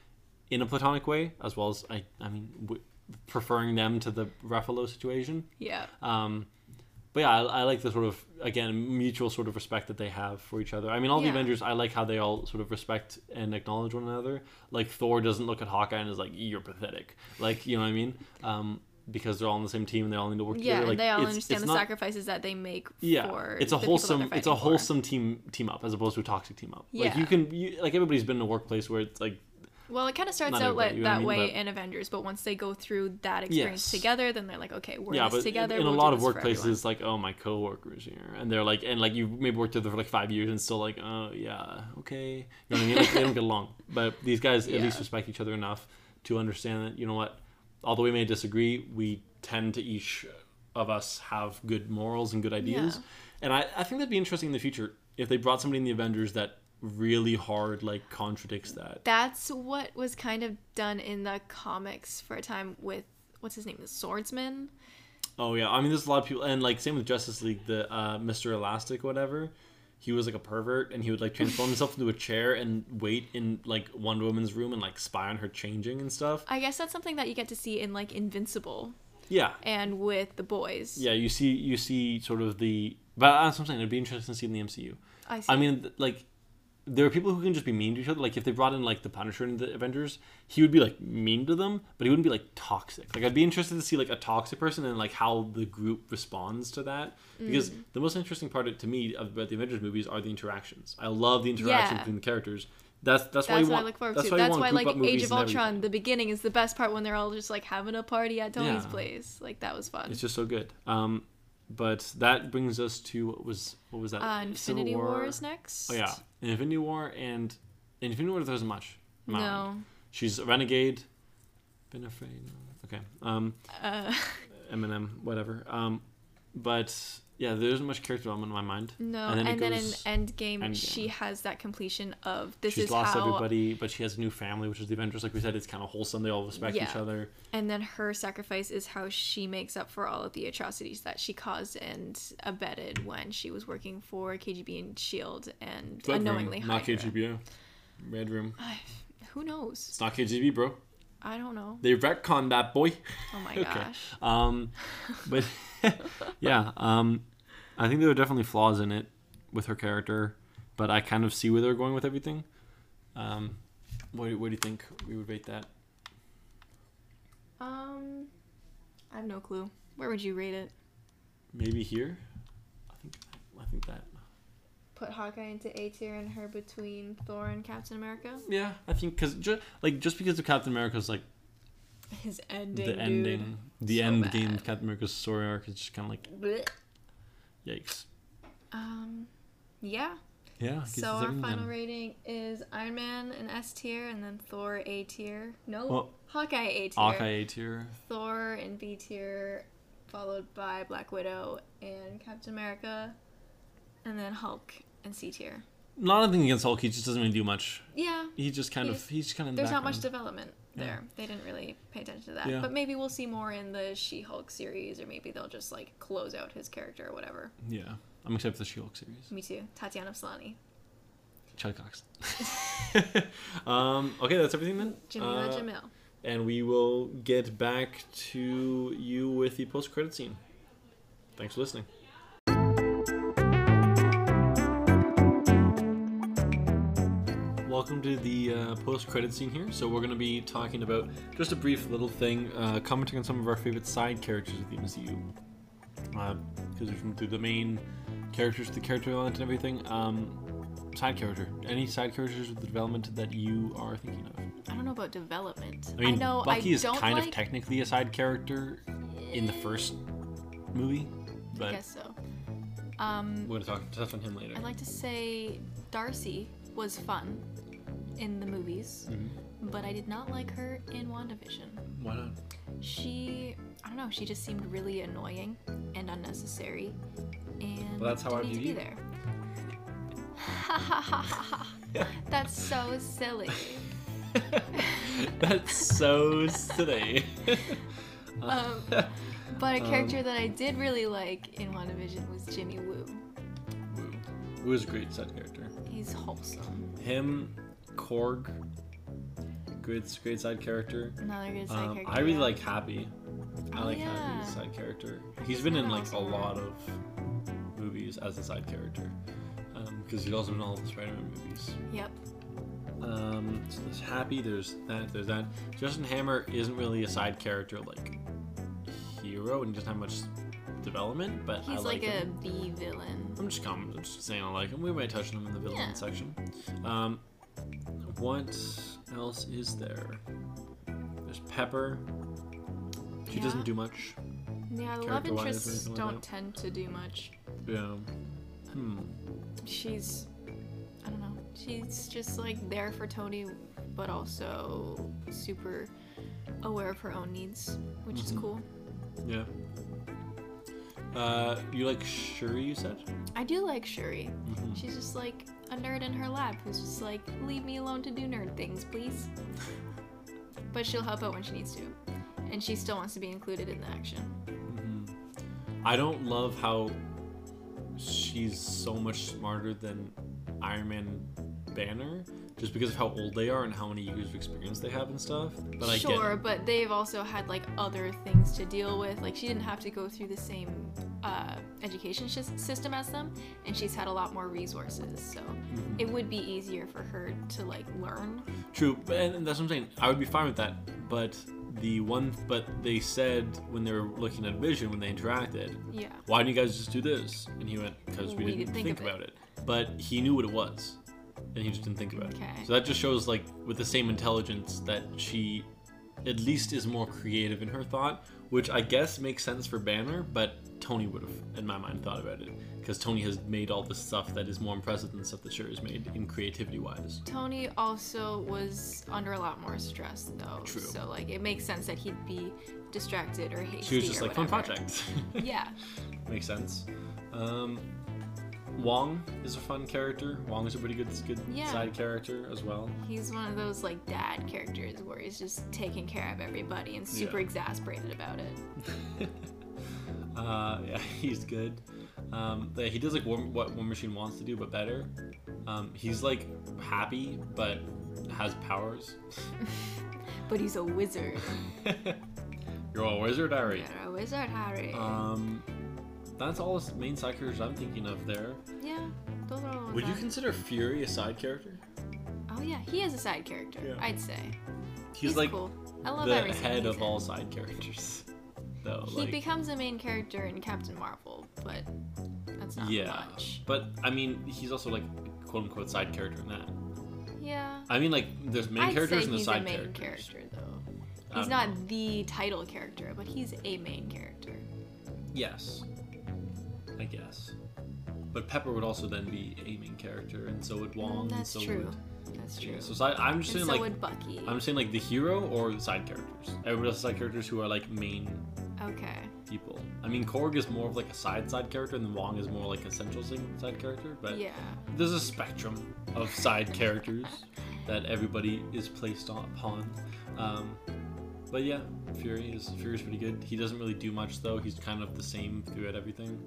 in a platonic way, as well as I I mean w- preferring them to the Ruffalo situation. Yeah. Um, but yeah, I, I like the sort of again mutual sort of respect that they have for each other. I mean, all the Avengers, I like how they all sort of respect and acknowledge one another. Like Thor doesn't look at Hawkeye and is like, "You're pathetic," like you know what I mean? Um, because they're all on the same team and they all need to work Yeah, together. Like, they all it's- understand it's the not- sacrifices that they make yeah for it's a wholesome it's a fighting for. wholesome team team up as opposed to a toxic team up like Yeah. you can you, like everybody's been in a workplace where it's like Well, it kind of starts Not out like I that mean? way But- in Avengers, but once they go through that experience Yes. together, then they're like, okay, we're yeah but together. in, in a we'll lot of workplaces it's like oh my coworkers here and they're like and like you maybe worked together for like five years and still like oh yeah okay you know what I mean like they don't get along but these guys at least respect each other enough to understand that you know what although we may disagree we tend to each of us have good morals and good ideas Yeah. and I, I think that'd be interesting in the future if they brought somebody in the Avengers that really hard like contradicts that That's what was kind of done in the comics for a time with what's his name, the Swordsman. Oh yeah, I mean, there's a lot of people, and like same with Justice League, the uh, Mister Elastic, whatever. He was like a pervert, and he would like transform himself into a chair and wait in like Wonder Woman's room and like spy on her changing and stuff. I guess that's something that you get to see in like Invincible Yeah, and with the boys. yeah. You see, you see, sort of the. But that's what I'm saying. It'd be interesting to see in the MCU. I see. I mean, like, there are people who can just be mean to each other. Like, if they brought in like the Punisher in the Avengers, he would be like mean to them, but he wouldn't be like toxic. Like, I'd be interested to see like a toxic person and like how the group responds to that. Because Mm. the most interesting part to me about the Avengers movies are the interactions. I love the interaction Yeah. between the characters. That's that's, why that's you want. I look forward that's to. why That's why like Age of Ultron, the beginning is the best part when they're all just like having a party at Tony's Yeah. place. Like that was fun. It's just so good. Um, but that brings us to what was what was that? Uh, Infinity War? War is next. Oh yeah, Infinity War and Infinity War. There isn't much. No. She's a renegade. Been afraid. Okay. Um, Uh, Eminem, whatever. Um, but yeah, there isn't much character development in my mind. no. And And then then, it goes- in Endgame, Endgame. she has that completion of this is. She's is lost how. everybody, but she has a new family, which is the Avengers. Like we said, it's kind of wholesome. They all respect each Yeah. other. And then her sacrifice is how she makes up for all of the atrocities that she caused and abetted when she was working for KGB and Shield and Red unknowingly Room, not. KGB. Red Room. Who knows? It's not KGB, bro. I don't know. They retconned that boy. Oh my Okay. gosh. Um, but yeah, um, I think there are definitely flaws in it with her character, but I kind of see where they're going with everything. Um, what, do- what do you think we would rate that? Um, I have no clue. Where would you rate it? Maybe here. I think I think that. Put Hawkeye into A tier and her between Thor and Captain America. Yeah, I think because just like just because of Captain America's like His ending. the ending, the So end bad. game of Captain America's story arc is just kind of like Blech. Yikes. Um, yeah. Yeah. So our final then. rating is Iron Man an S tier, and then Thor A tier. No, Well, Hawkeye A tier. Hawkeye A tier. Thor in B tier, followed by Black Widow and Captain America, and then Hulk in C tier. Not anything against Hulk. He just doesn't really do much. Yeah, He just kind of he's kind of. in the there's not much background. Development Yeah. there. They didn't really pay attention to that. Yeah. But maybe we'll see more in the She-Hulk series, or maybe they'll just like close out his character or whatever. Yeah, I'm excited for the She-Hulk series. Me too. Tatiana Maslany. Charlie Cox. um, okay, that's everything then. Jameela Uh, Jamil. And we will get back to you with the post-credit scene. Thanks for listening. Welcome to the uh, post-credit scene here. So we're going to be talking about just a brief little thing, uh, commenting on some of our favorite side characters of the MCU. Because we've been through the main characters, the character development, and everything. Um, side character. Any side characters with the development that you are thinking of? I don't know about development. I mean, know Bucky I is kind like, of technically a side character in the first movie, I but guess so. Um, we're gonna talk on him later. I'd like to say Darcy was fun in the movies, Mm-hmm. but I did not like her in WandaVision. Why not? She, I don't know, she just seemed really annoying and unnecessary, and Well, that's how I view you. there. That's so silly. That's so silly. Um, but a character that I did really like in WandaVision was Jimmy Woo. Woo. Woo is a great side character. He's wholesome. Him, Korg, Great, great side character. Another good side Um, character. I really yeah. like Happy. I Oh, like Happy yeah. as a side character. He's been in like a lot of movies as a side character. Because he's also in all the Spider-Man movies. Yep. Um, so there's Happy, there's that, there's that. Justin Hammer isn't really a side character like hero and he doesn't have much development, but I like, like, a. B villain. I'm just I'm just saying I like him. We might touch on him in the villain Yeah. section. Um, what else is there? There's Pepper. She Yeah. doesn't do much. Yeah, love interests like don't that? tend to do much. Yeah. Hmm. She's, I don't know, she's just like there for Tony, but also super aware of her own needs, which is Mhm. cool. Yeah. Uh, you like Shuri? You said. I do like Shuri. Mhm. She's just like a nerd in her lab who's just like, leave me alone to do nerd things, please. but she'll help out when she needs to. And she still wants to be included in the action. Mhm. I don't love how she's so much smarter than Iron Man Banner, just because of how old they are and how many years of experience they have and stuff. But I sure, get but they've also had like other things to deal with. Like she didn't have to go through the same uh, education sys- system as them, and she's had a lot more resources. So Mhm. it would be easier for her to like learn. True, and that's what I'm saying. I would be fine with that, but the one, but they said when they were looking at Vision when they interacted, Yeah. why didn't you guys just do this? And he went, because we, We didn't didn't think, think of it." about it. But he knew what it was, and he just didn't think about Okay. it. So that just shows, like, with the same intelligence, that she at least is more creative in her thought, which I guess makes sense for Banner, but Tony would have, in my mind, thought about it. Because Tony has made all the stuff that is more impressive than the stuff that Shuri's made in creativity wise. Tony also was under a lot more stress though. True. So like it makes sense that he'd be distracted or hasty. She was just like, fun whatever. project. Yeah. Makes sense. Um, Wong is a fun character. Wong is a pretty good, good Yeah. side character as well. He's one of those like dad characters where he's just taking care of everybody and super Yeah. exasperated about it. uh, yeah, he's good. Um, yeah, he does like War, what War Machine wants to do, but better. Um, he's like happy, but has powers. But he's a wizard. You're a wizard, Harry. You're a wizard, Harry. Um, that's all the main side characters I'm thinking of there. yeah, those are all. the ones Would you consider Fury a side character? Oh yeah, he is a side character. Yeah. I'd say. He's, like cool. I love the every head he's of all side characters. Though, He like, becomes a main character in Captain Marvel, but that's not yeah, much. but I mean, he's also like quote unquote side character in that. Yeah. I mean, like there's main I'd characters and the he's side a main characters. character though. He's don't not know. the title character, but he's a main character. Yes, I guess. But Pepper would also then be a main character, and so would Wong. and That's so true. Would, That's yeah, true. so side, I'm just and saying so like would Bucky. I'm saying like the hero or the side characters. Everybody else side characters who are like main Okay. people. I mean, Korg is more of like a side side character, and then Wong is more like a central side character. But Yeah. there's a spectrum of side characters that everybody is placed on, upon. Um, but yeah, Fury is Fury's pretty good. He doesn't really do much though. He's kind of the same throughout everything.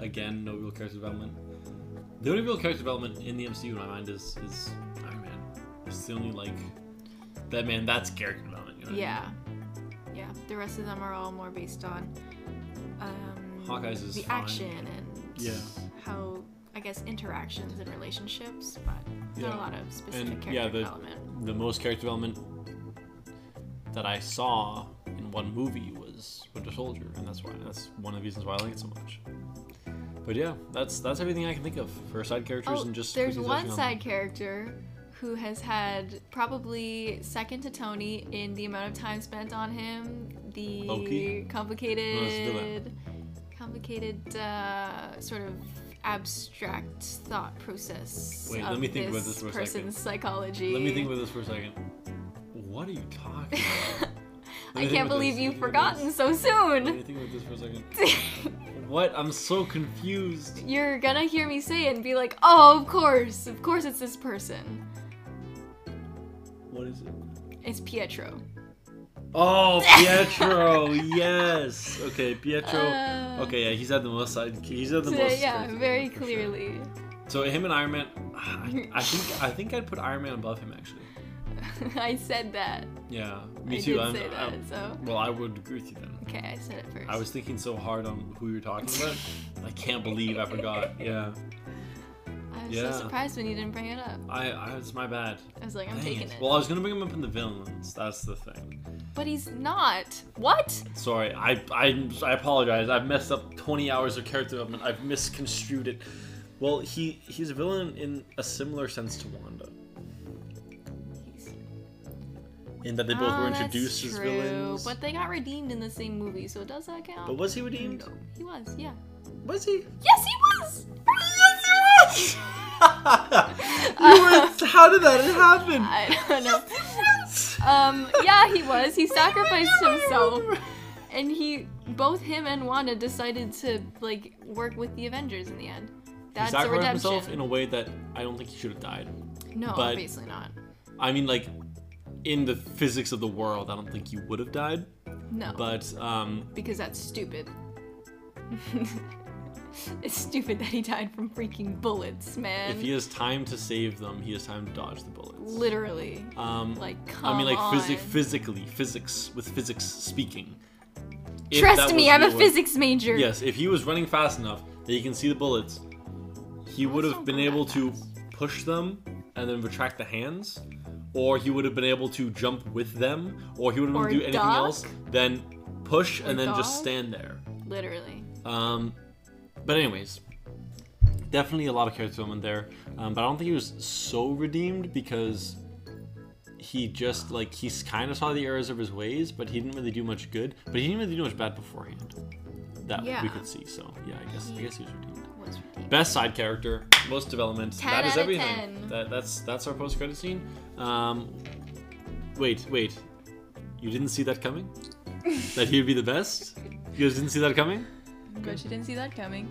Again, no real character development. The only real character development in the MCU in my mind is is Iron Man. It's the only like that man. That's character development. You know what I Yeah. Yeah. The rest of them are all more based on um, Hawkeye's is the fine. action and Yeah. how I guess interactions and relationships, but Yeah. not a lot of specific And, character yeah, the- development. mean? The most character development that I saw in one movie was Winter Soldier, and that's why that's one of the reasons why I like it so much. But yeah, that's that's everything I can think of for side characters Oh, and just there's one on side character who has had probably second to Tony in the amount of time spent on him. The Loki? complicated, complicated uh, sort of abstract thought process. Wait, of let me think about this this for a person's second. psychology. Let me think about this for a second. What are you talking about? I can't believe this. you've Let me think about forgotten this. so Let me soon. think about this for a second. What? I'm so confused. You're gonna hear me say it and be like, "Oh, of course, of course, it's this person. What is it? It's Pietro." Oh, Pietro. yes. Okay, Pietro. Uh, okay, yeah, he's had the most side. He's had the so, most. yeah, very for sure. clearly. So him and Iron Man, I, I think I think I'd put Iron Man above him actually. I said that. Yeah, me I too. did I'm- say that. I'm- so well, I would agree with you then. okay, I said it first. I was thinking so hard on who you were talking about. I can't believe I forgot. Yeah, I was Yeah. so surprised when you didn't bring it up. I, I it's my bad. I was like, I'm Dang taking it. it. Well, I was gonna bring him up in the villains. That's the thing. but he's not. What? Sorry, I, I I apologize. I've messed up 20 hours of character development. I've misconstrued it. Well, he he's a villain in a similar sense to Wanda, in that they both Ah, were that's introduced as villains. But they got redeemed in the same movie, so does that count? But was he redeemed? He was, yeah. Was he? Yes, he was. Yes, he was. How did that happen? I don't know. Um, yeah, he was. He sacrificed himself, and he, both him and Wanda decided to like work with the Avengers in the end. That's He That's a sacrificed redemption. himself in a way that I don't think he should have died. no, but- obviously not. I mean, like, in the physics of the world, I don't think you would have died. No, But um, because that's stupid. it's stupid that he died from freaking bullets, man. if he has time to save them, he has time to dodge the bullets. Literally, Um, like, come I mean, like, on. physically, physics with physics speaking. If Trust me, was I'm a real- physics major. Yes, if he was running fast enough that he can see the bullets, he would have don't been go that able to push them and then retract the hands, or he would have been able to jump with them, or he would have been do anything duck. else, then push and Or then just stand there. Literally. Um, but anyways, definitely a lot of character development there. Um, but I don't think he was so redeemed because he just like he's kind of saw the errors of his ways, but he didn't really do much good. But he didn't really do much bad beforehand. That Yeah. we could see. So yeah, I guess I guess he was redeemed. Was redeemed. Best side character, most development. 10 that is everything. 10. That that's that's our post credit scene. Um, wait, wait. You didn't see that coming? that he would be the best? You guys didn't see that coming? Bet you didn't see that coming.